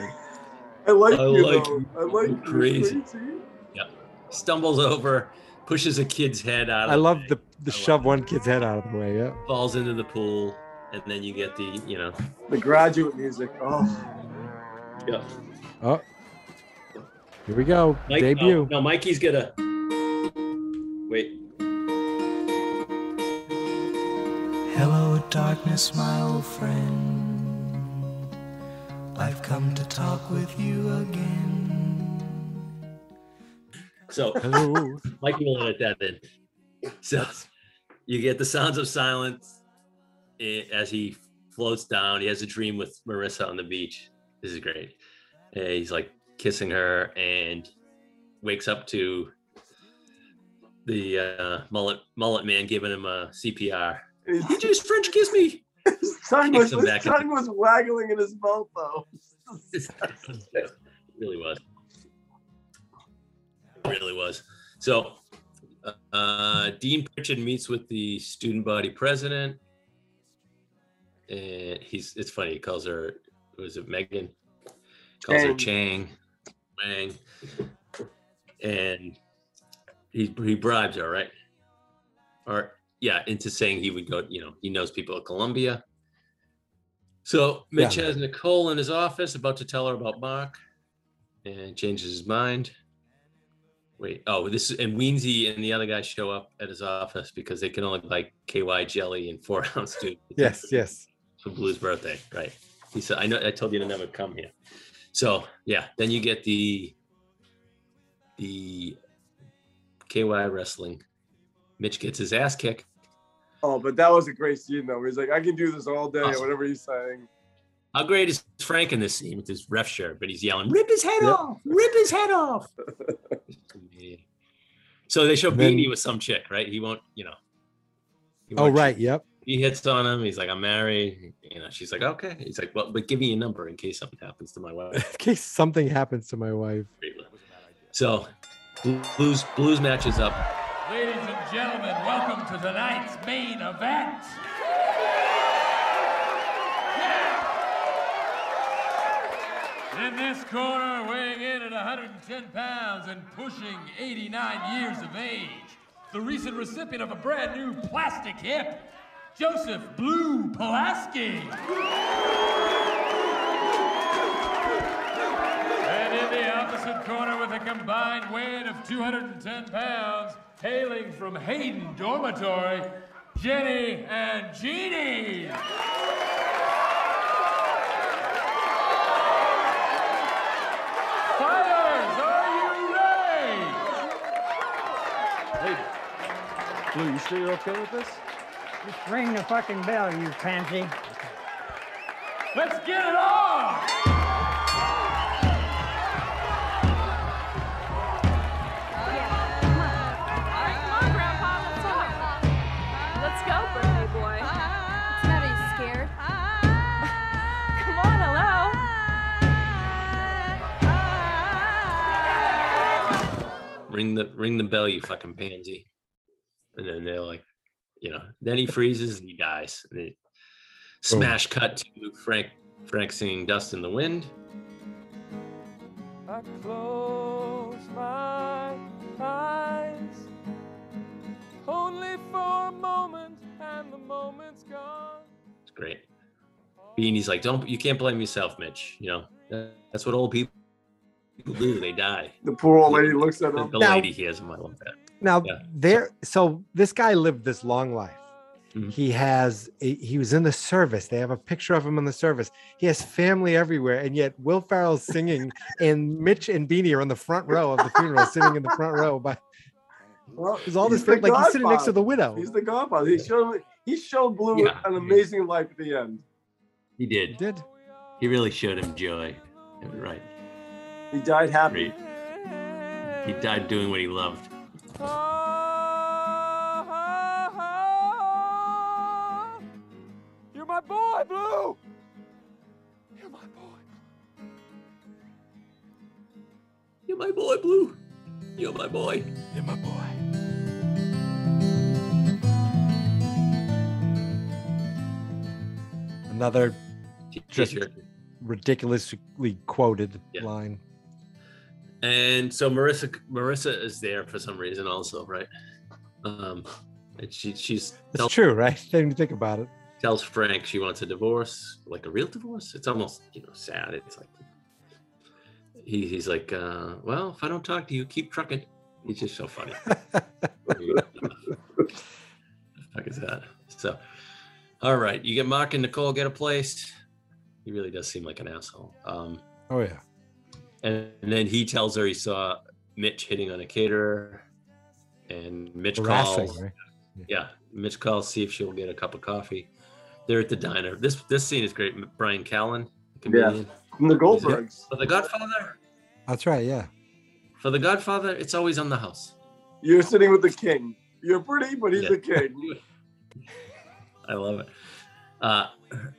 I like I you like you. I like You're you. crazy. Yeah. Stumbles over, pushes a kid's head out. I of love the the shove one kid's head out of the way. Yeah. falls into the pool, and then you get the you know. The graduate music. Oh. Yeah. Oh. Here we go. Mike, Debut. No, no, Mikey's gonna wait. Hello, darkness, my old friend. I've come to talk with you again. So Hello. Mikey will edit that in. So you get the sounds of silence eh, as he floats down. He has a dream with Marissa on the beach. This is great. And he's like kissing her and wakes up to the uh, mullet mullet man giving him a CPR. He just French kiss me. tongue was, his back in tongue was waggling in his mouth though. It really was. Really was. So, uh, Dean Pritchard meets with the student body president, and he's. It's funny. He calls her. Was it Megan? Calls her Chang, Wang, and he he bribes her, right? Or yeah, into saying he would go. You know, he knows people at Columbia. So Mitch Yeah. has Nicole in his office, about to tell her about Mark, and changes his mind. Wait, oh, this is and Weensy and the other guy show up at his office because they can only buy KY jelly and four ounce tube Yes, yes. for Blue's birthday, right? He said, "I know. I told you to never come here." So yeah, then you get the the KY wrestling. Mitch gets his ass kicked. Oh, but that was a great scene though. He's like, I can do this all day, Awesome. whatever he's saying. How great is Frank in this scene with his ref shirt? But he's yelling, "Rip his head Yep. off! Rip his head off!" so they show And then- Beanie with some chick, right? He won't, you know. Oh won't- right. Yep. He hits on him. He's like, "I'm married." You know, she's like, "Okay." He's like, "Well, but give me your number in case something happens to my wife." In case something happens to my wife. So, blues blues matches up. Ladies and gentlemen, welcome to tonight's main event. In this corner, weighing in at 110 pounds and pushing 89 years of age, the recent recipient of a brand new plastic hip, Joseph Blue Pulaski. And in the opposite corner with a combined weight of 210 pounds, hailing from Hayden Dormitory, Jenny and Jeannie. Blue, you sure you're okay with this? Just ring the fucking bell, you pansy. Let's get it on! Let's go, birthday boy. What's the matter? You scared? Come on, hello. ring the ring the bell, you fucking pansy. And then they're like, you know, then he freezes and he dies. And they oh. smash cut to Frank Frank singing Dust in the Wind. I close my eyes only for a moment, and the moment's gone. It's great. Beanie's like, don't you can't blame yourself, Mitch. You know, that's what old people do. They die. The poor old lady looks at him. the Now- lady he has him. I love that. Now Yeah. there, so this guy lived this long life. Mm-hmm. He has, a, he was in the service. They have a picture of him in the service. He has family everywhere, and yet Will Ferrell's singing, and Mitch and Beanie are in the front row of the funeral, sitting in the front row. But Well, there's all this thing, like he's sitting next to the widow. He's the godfather. He showed he showed Blue Yeah. an amazing life at the end. He did. did. He really showed him joy. Right. He died happy. He died doing what he loved. You're my boy, Blue! You're my boy. You're my boy, Blue. You're my boy. You're my boy. Another just ridiculously quoted Yeah. line. And so Marissa Marissa is there for some reason also, right? Um and she she's It's true, right? Didn't think about it. tells Frank she wants a divorce, like a real divorce. It's almost, you know, sad. It's like he, he's like, uh, well, if I don't talk to you, keep trucking. He's just so funny. the fuck is that? So, all right, you get Mark and Nicole get a place. He really does seem like an asshole. Um, Oh yeah. And, and then he tells her he saw Mitch hitting on a caterer, and Mitch Harassing, calls. right? Yeah, Mitch calls see if she'll get a cup of coffee. They're at the diner. This this scene is great. Bryan Callen, the Yeah. From the Goldbergs. For the Godfather. That's right. Yeah. For the Godfather, it's always on the house. You're sitting with the king. You're pretty, but he's Yeah. the king. I love it. Uh,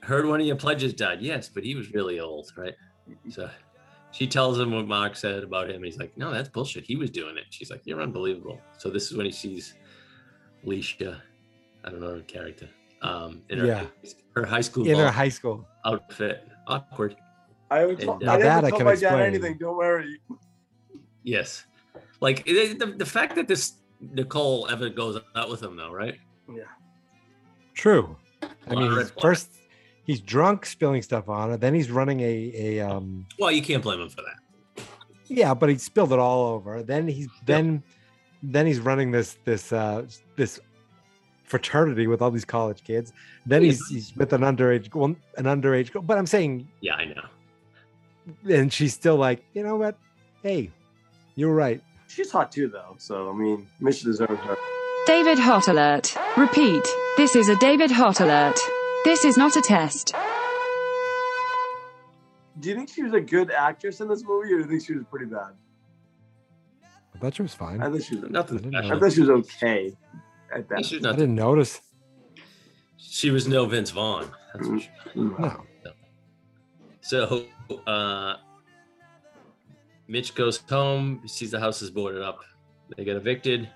heard one of your pledges died. Yes, but he was really old, right? So she tells him what Mark said about him. He's like, no, that's bullshit. He was doing it. She's like, you're unbelievable. So this is when he sees Elisha, I don't know her character, um, in her, Yeah. her high school In her high school. outfit. Awkward. I, haven't told, And, I uh, never that I can my dad anything. Don't worry. Yes. Like the, the, the fact that this Nicole ever goes out with him, though, right? Yeah. True. I mean, of red he's flags. first he's drunk, spilling stuff on her. Then he's running a a um. Well, you can't blame him for that. Yeah, but he spilled it all over. Then he's then then he's running this this uh this fraternity with all these college kids. Then he's he's with an underage well, an underage girl. But I'm saying, Yeah, I know. and she's still like, you know what? Hey, you're right. She's hot too, though. So I mean, Mitch deserves her. David Hot Alert. Repeat. This is a David Hot Alert. This is not a test. Do you think she was a good actress in this movie, or do you think she was pretty bad? I thought she was fine. I thought she was. Nothing I didn't I thought she was okay at that. She's I not. didn't notice. She was no Vince Vaughn. That's for sure. No. So uh, Mitch goes home, sees the house is boarded up. They get evicted.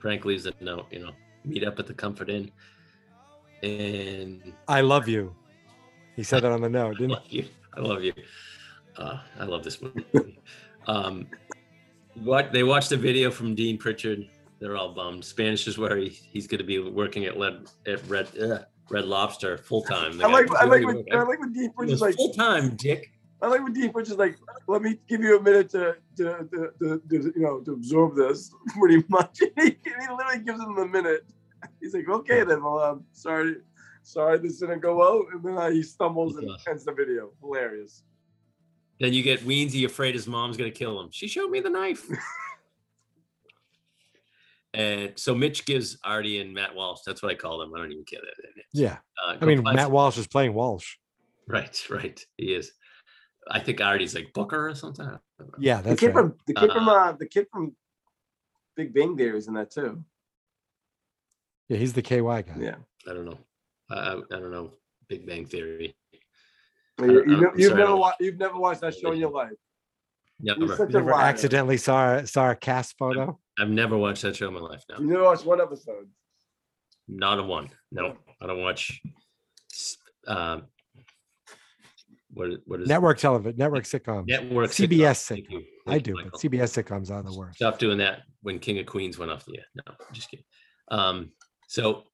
Frank leaves a note, you know, meet up at the Comfort Inn. And I love you. He said that on the note, I didn't love you. I love you. Uh, I love this movie. um, what they watched a video from Dean Pritchard. They're all bummed. Spanish is where he, he's going to be working at Red at Red uh, Red Lobster full time. I like. I like. When, I like when Dean Pritchard's like. full time, Dick. I like when Dean Pritchard's like, "Let me give you a minute to, to, to, to, to you know, to absorb this." Pretty much, he, he literally gives him a minute. He's like, "Okay, then. Well, I'm sorry, sorry, this didn't go out." And then uh, he stumbles and ends the video. Hilarious. Then you get Weensie afraid his mom's gonna kill him. She showed me the knife. And so Mitch gives Artie and Matt Walsh. That's what I call them. I don't even care that. Yeah. Uh, I mean, Matt some- Walsh is playing Walsh. Right, right. He is. I think Artie's like Booker or something. Yeah, The that's kid right. from the kid from Uh, uh, the kid from Big Bang Theory is in that too. Yeah, he's the KY guy. Yeah. I don't know. I, I, I don't know. Big Bang Theory. You, you, I'm have sorry, never don't- watched you've never watched that show in your life. Never. such Never accidentally saw saw a cast photo. I've never watched that show in my life. No, You never watched one episode. not a one. No, I don't watch. Um, what what is Network television, network sitcoms. Network CBS sitcoms. Thank you. I do, you, but CBS sitcoms are the worst. Stop doing that when King of Queens went off the air. No, just kidding. Um, so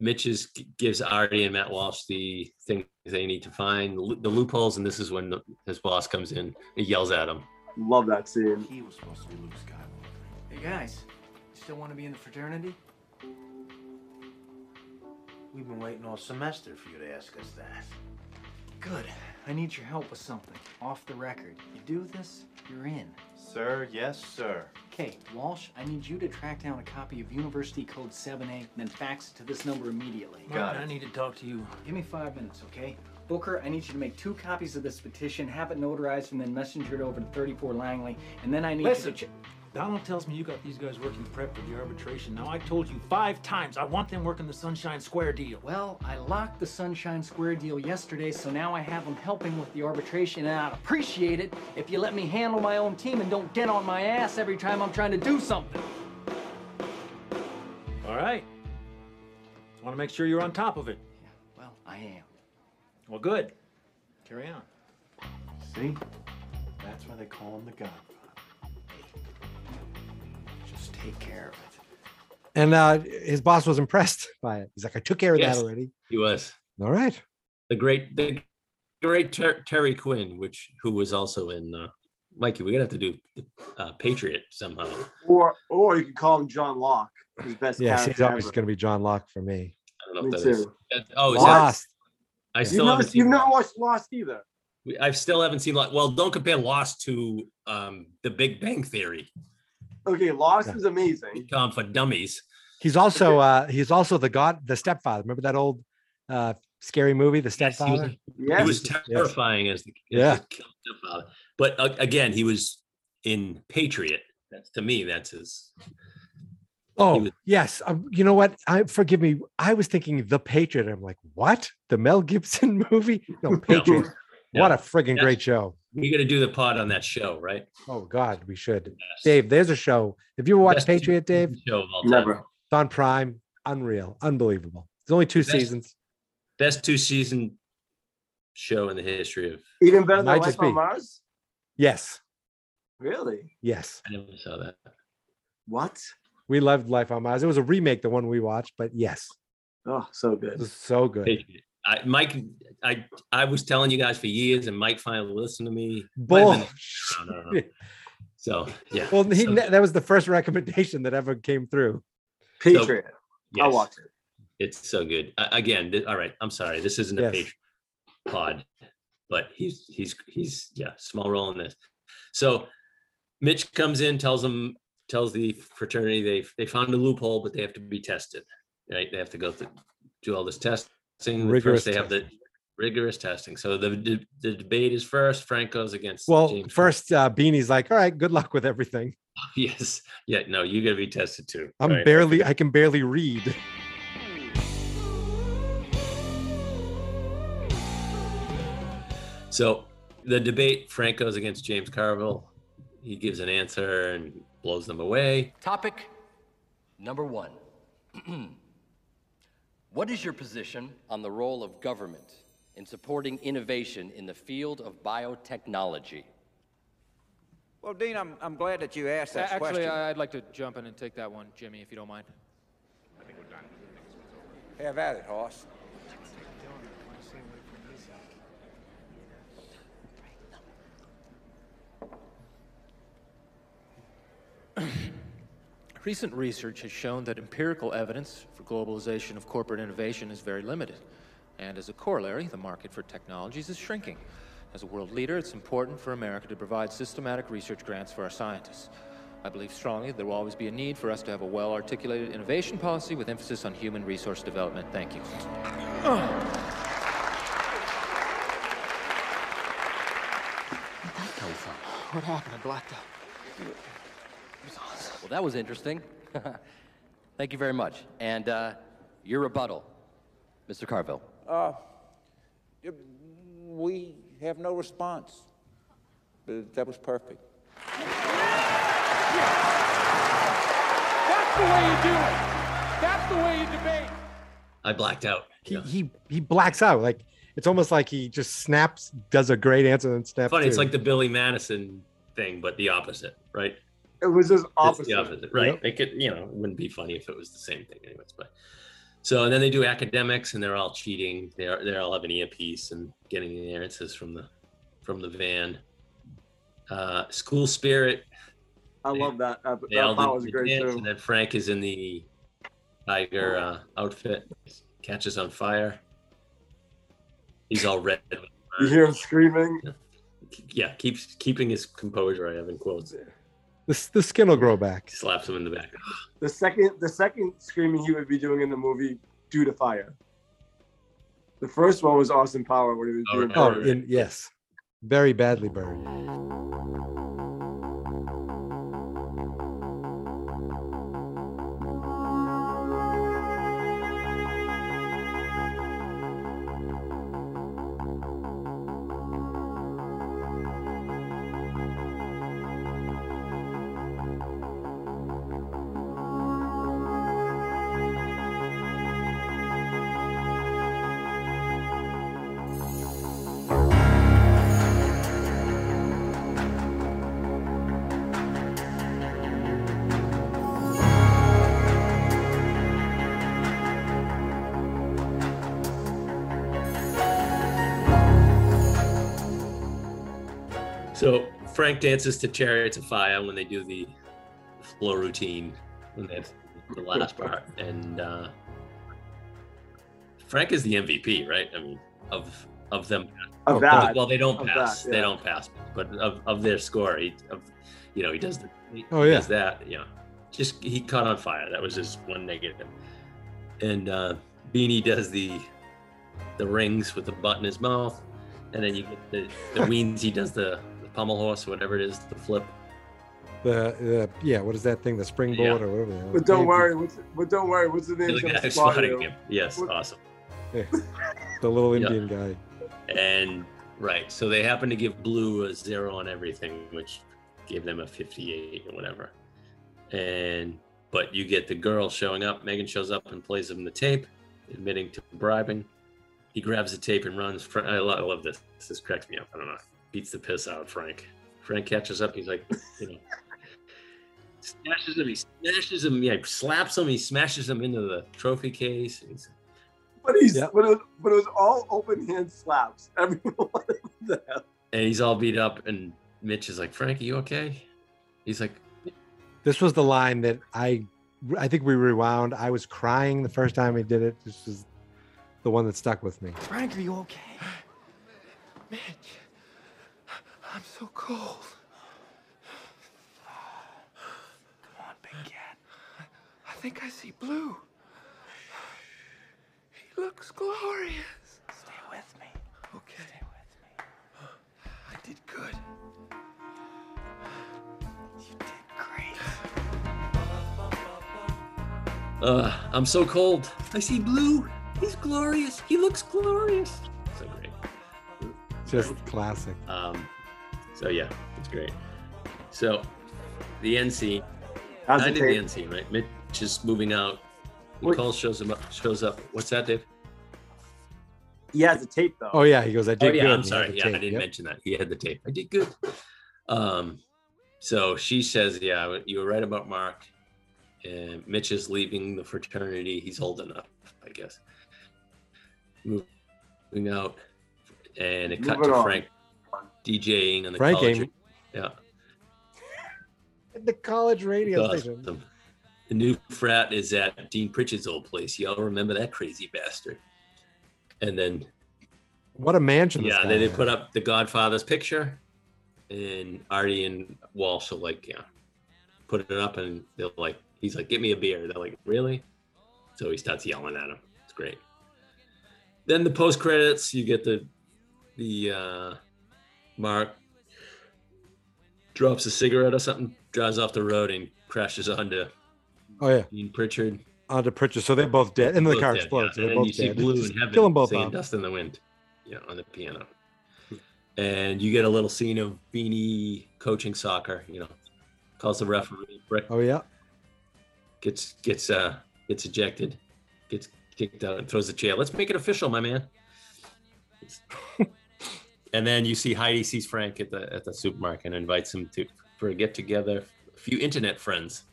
Mitch is, gives Artie and Matt Walsh the things they need to find, the loopholes, and this is when the, his boss comes in. and yells at him. Love that scene. He was supposed to be Luke Skywalker. Hey guys, you still want to be in the fraternity? We've been waiting all semester for you to ask us that. Good. I need your help with something. Off the record. You do this, you're in. Sir, yes, sir. Okay, Walsh, I need you to track down a copy of University Code 7A, and then fax it to this number immediately. Got it. I need to talk to you. Give me five minutes, okay? Booker, I need you to make two copies of this petition, have it notarized, and then messenger it over to 34 Langley. And then I need Listen, you to. Ch- Donald tells me you got these guys working prep for the arbitration. Now I told you five times I want them working the Sunshine Square deal. well, I locked the Sunshine Square deal yesterday, so now I have them helping with the arbitration, and I'd appreciate it if you let me handle my own team and don't get on my ass every time I'm trying to do something. All right. Just want to make sure you're on top of it. Yeah, Well, I am. Well, good. Carry on. See? That's why they call him the Godfather. Just take care of it. And uh, his boss was impressed by it. He's like, I took care of Yes. that already. He was All right. the great, the great Ter- Terry O'Quinn, which who was also in. Uh, Mikey, we're gonna have to do uh, Patriot somehow. Or or you can call him John Locke, his best Yes, he's always ever. going to be John Locke for me. I don't know Me if that is. too. that- oh, is Lost. that? I You've still never, haven't you've seen. never watched Lost either. I still haven't seen. Like, well, don't compare Lost to um, The Big Bang Theory. Okay, Lost is amazing. Tom for dummies. He's also uh, he's also the god, the stepfather. Remember that old uh, scary movie, The Yes, he was, Stepfather? Yes. he was terrifying as the, as Yeah. the stepfather. But uh, again, he was in Patriot. That's to me, that's his. Oh was- yes. Um, you know what? I forgive me. I was thinking The Patriot. I'm like, what? The Mel Gibson movie? No, Patriot. No. What a friggin' Yes. great show. We got to do the pod on that show, right? Oh God, we should. Yes. Dave, there's a show. Have you ever watched Best Patriot, Dave? Show of all time. Never. It's on Prime. Unreal. Unbelievable. It's only two Best- seasons. Best two season show in the history of. Even better than Might Life just on be. Mars? Yes. Really? Yes. I never saw that. What? We loved Life on Mars. It was a remake, the one we watched, but yes. Oh, so It good. was so good. Patriot. I, Mike, I I was telling you guys for years, and Mike finally listened to me. Might Bull. So yeah. Well, he, So- that was the first recommendation that ever came through. Patriot. I'll yes, watch it. It's so good. Uh, again, th- all right. I'm sorry. This isn't a Yes. Patriot pod, but he's he's he's yeah, small role in this. So Mitch comes in, tells them, tells the fraternity they they found a loophole, but they have to be tested. Right? They have to go through do all this testing. Rigorous First, they have the rigorous testing. So the the, the debate is first. Franco's against Well, James. first, uh, Beanie's like, all right, good luck with everything. yes, yeah, no, you got to be tested too. I'm right? barely, I can barely read. So the debate, Franco's against James Carville. He gives an answer and blows them away. Topic number one. what is your position on the role of government in supporting innovation in the field of biotechnology? Well, Dean, I'm, I'm glad that you asked that Actually, question. I'd like to jump in and take that one, Jimmy, if you don't mind. I think we're done. Have at it, Hoss. Recent research has shown that empirical evidence for globalization of corporate innovation is very limited. And as a corollary, the market for technologies is shrinking. As a world leader, it's important for America to provide systematic research grants for our scientists. I believe strongly that there will always be a need for us to have a well articulated innovation policy with emphasis on human resource development. Thank you. What happened? I blacked out. Well, that was interesting. Thank you very much. And uh, your rebuttal, Mr. Carville. Uh, we have no response. But that was perfect. That's the way you do it. That's the way you debate. I blacked out. He he he blacks out. Like it's almost like he just snaps, does a great answer, and snaps. Funny, it's like the Billy Madison thing, but the opposite, right? It was just opposite. opposite, right? Yep. It could, you know, it wouldn't be funny if it was the same thing, anyways. But so, and then they do academics, and they're all cheating. They're they're all having earpiece and getting the answers from the from the van. Uh, school spirit. I love that. That, that all part do was great dance. And then Frank is in the tiger uh, outfit, catches on fire. He's all red. You hear him screaming. Yeah, keeps keeping his composure. I have in quotes. The the skin will grow back. Slaps him in the back. The second, the second screaming he would be doing in the movie due to fire. The first one was Austin Power when he was oh, doing. Oh, Bird. in, yes, very badly burned. Frank dances to Chariots of Fire when they do the floor routine when they have the last part, and uh, Frank is the MVP, right? I mean, of of them. Of that. Well, they don't Of pass. that, They don't pass, but of, of their score, he, of you know, he does the. He, Oh, yeah. does that. Yeah, just he caught on fire. That was just one negative. And uh, Beanie does the the rings with the butt in his mouth, and then you get the the weens. He does the, the pommel horse, whatever it is, the flip. The, the yeah, what is that thing? The springboard or whatever. But don't Yeah, worry. What's, but don't worry. What's the name? The gonna guy spotting him. Yes, What- awesome. yeah. The little Yeah. Indian guy. And right, so they happen to give Blue a zero on everything, which gave them a 58 or whatever. And but you get the girl showing up. Megan shows up and plays him the tape, admitting to bribing. He grabs the tape and runs. Fra- I love, I love this. This cracks me up. I don't know. Beats the piss out of Frank. Frank catches up. He's like, you know, smashes him. He smashes him. Yeah, slaps him. He smashes him into the trophy case. He's, But he's but, it was, but it was all open hand slaps. Everyone of them. and he's all beat up. And Mitch is like, Frank, are you okay? He's like, This was the line that I I think we rewound. I was crying the first time we did it. This is the one that stuck with me. Frank, are you okay? Mitch, I'm so cold. Come on, big cat. I think I see blue. He looks glorious. Stay with me. Okay. Stay with me. I did good. You did great. uh, I'm so cold. I see blue. He's glorious. He looks glorious. So great. Just classic. Um, so yeah, it's great. So the NC. How's I the did the tape? end scene, right? Mitch is moving out. Wait. Nicole shows him up. Shows up. What's that, Dave? He has the tape though. Oh yeah, he goes. I did oh yeah, good. I'm and he had sorry. the Yeah, I didn't Yep. mention that. He had the tape. I did good. Um, so she says, "Yeah, you were right about Mark." And Mitch is leaving the fraternity. He's old enough, I guess. Moving out, and it cut Moving to on. Frank DJing on the Frank college. ain't- Yeah, The college radio Awesome. station. The new frat is at Dean Pritchard's old place. Y'all remember that crazy bastard? And then What a mansion! yeah, then they has. put up the Godfather's picture, and Artie and Walsh are like, yeah, put it up, and they're like, he's like, "Get me a beer." They're like, "Really?" So he starts yelling at him. It's great. Then the post credits, you get the the uh, Mark drops a cigarette or something, drives off the road, and crashes onto Oh yeah, Dean Pritchard. onto Pritchard. So they're both dead, and the car dead, explodes. yeah. So they're both you see. Blue in heaven kill them both off. "Dust in the Wind," yeah, on the piano. And you get a little scene of Beanie coaching soccer. You know, calls the referee. Brick Oh yeah. gets gets uh gets ejected, gets kicked out, and throws the chair. Let's make it official, my man. and then you see Heidi sees Frank at the at the supermarket and invites him to for a get together. A few internet friends.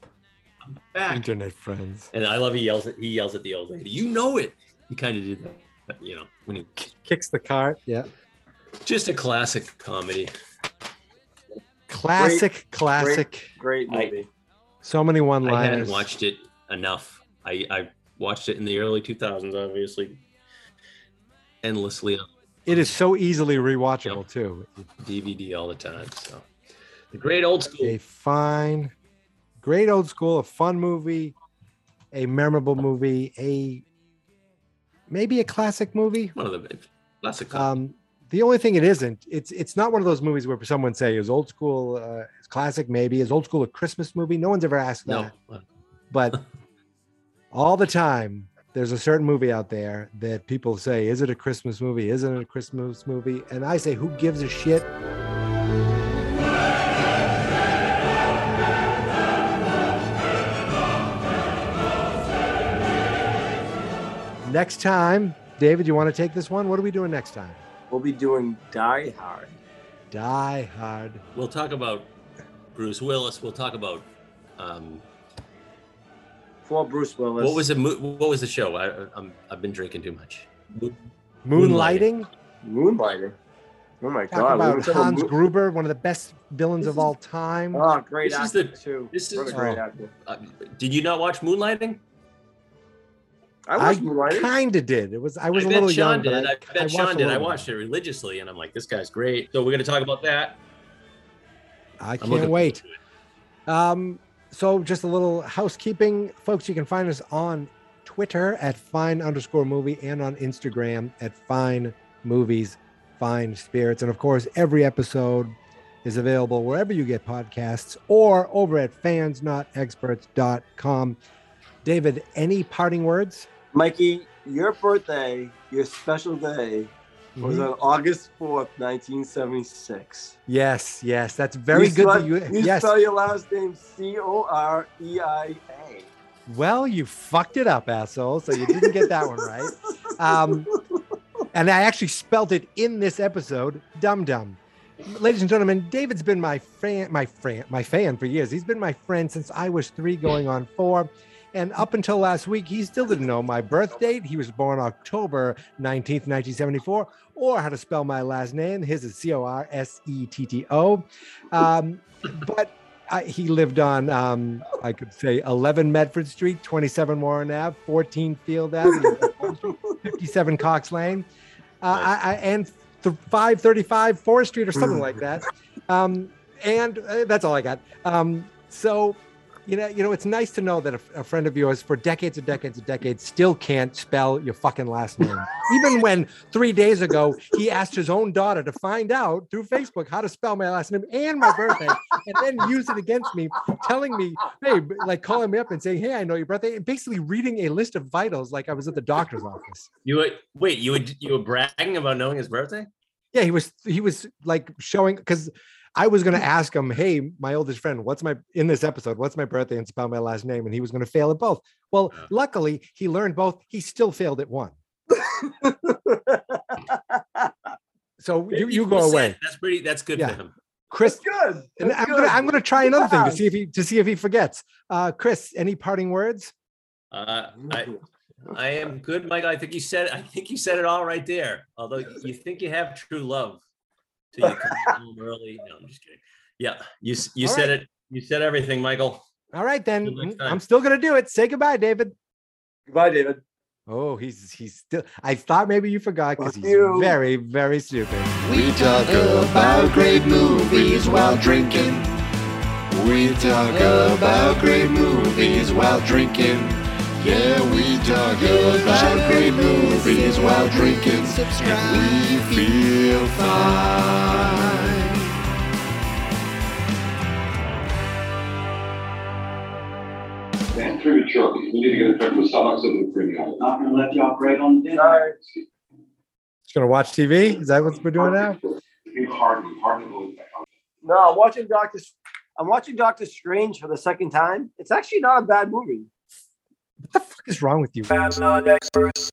I'm back. Internet friends. And I love he yells at he yells at the old lady. You know it. He kind of did that, but, you know, when he Kicks the cart. Yeah. just a classic comedy. Classic, classic. Great I- movie. So many one-liners. I hadn't watched it enough. I I watched it in the early 2000s, obviously, endlessly on It is so easily rewatchable too. DVD all the time. So the great old school. A fine, great old school, a fun movie, a memorable movie, a maybe a classic movie. One of the classic. Um, the only thing it isn't, it's it's not one of those movies where someone say is old school, uh, is classic maybe, is old school a Christmas movie? No one's ever asked No. that. But all the time, there's a certain movie out there that people say, is it a Christmas movie? Isn't it a Christmas movie? And I say, who gives a shit? Next time, David, you want to take this one? What are we doing next time? We'll be doing Die Hard. Die Hard. We'll talk about Bruce Willis. We'll talk about um, For Bruce Willis. what was it? mo- What was the show? I, I'm, I've been drinking too much. Mo- Moonlighting. Moonlighting. Oh my Talk god. about we were talking Hans mo- Gruber, one of the best villains of all time. Oh, great This is actor the- too. this What is- a great Oh. actor. Uh, did you not watch Moonlighting? I I Moonlighting. kind of did. It was I was I a little Sean young, did. but I, I, bet I Sean watched did. I watched it religiously, and I'm like, this guy's great. So we're going to talk about that. I can't wait. Um, so just a little housekeeping, folks. You can find us on Twitter at fine underscore movie and on Instagram at fine movies, fine spirits, and of course, every episode is available wherever you get podcasts or over at fansnotexperts.com. David, any parting words? Mikey, your birthday, your special day, was Mhm. on August 4th, 1976. Yes, yes, that's very you good. Spell, that you, you yes. spell your last name C O R E I A. Well, you fucked it up, asshole. So you didn't get that one right. Um, and I actually spelled it in this episode, dum dum. Ladies and gentlemen, David's been my fan, my friend, my fan for years. He's been my friend since I was three, going on four. And up until last week, he still didn't know my birth date. He was born October 19th, 1974, or how to spell my last name. His is C O R S E T T O. Um, but I, he lived on, um, I could say, 11 Medford Street, 27 Warren Ave, 14 Field Ave, 57 Cox Lane, uh, I, I, and th- 535 Forest Street or something like that. Um, and uh, that's all I got. Um, so, you know, you know, it's nice to know that a, a friend of yours for decades and decades and decades still can't spell your fucking last name. Even when three days ago he asked his own daughter to find out through Facebook how to spell my last name and my birthday, and then use it against me, telling me, hey, like calling me up and saying, hey, I know your birthday, and basically reading a list of vitals like I was at the doctor's office. You were, wait, you were you were bragging about knowing his birthday? Yeah, he was he was like showing because I was going to ask him, "Hey, my oldest friend, what's my in this episode? What's my birthday and spell my last name?" And he was going to fail at both. Well, luckily, he learned both. He still failed at one. so you, you go away. That's pretty. That's good Yeah. for him. Chris. Good. That's I'm gonna. I'm gonna try another thing to see if he to see if he forgets. Uh, Chris, any parting words? Uh, I, I am good, Michael. I think you said. I think you said it all right there. Although you think you have true love, till you come home early. No, I'm just kidding. Yeah, you you All said right. it. You said everything, Michael. All right, then I'm still gonna do it. Say goodbye, David. Goodbye, David. Oh, he's he's still. I thought maybe you forgot because Fuck he's you. very very stupid. We talk about great movies while drinking. We talk about great movies while drinking. Yeah, we talk about great movies while drinking. And we feel fine. Man, premature. We need to get a check with Sox and the premium. Not gonna let you operate on the dinner. Just gonna watch TV? Is that what we're doing now? Hardly, hardly. No, I'm watching Doctor. I'm watching Doctor Strange for the second time. It's actually not a bad movie. What is wrong with you? Not experts.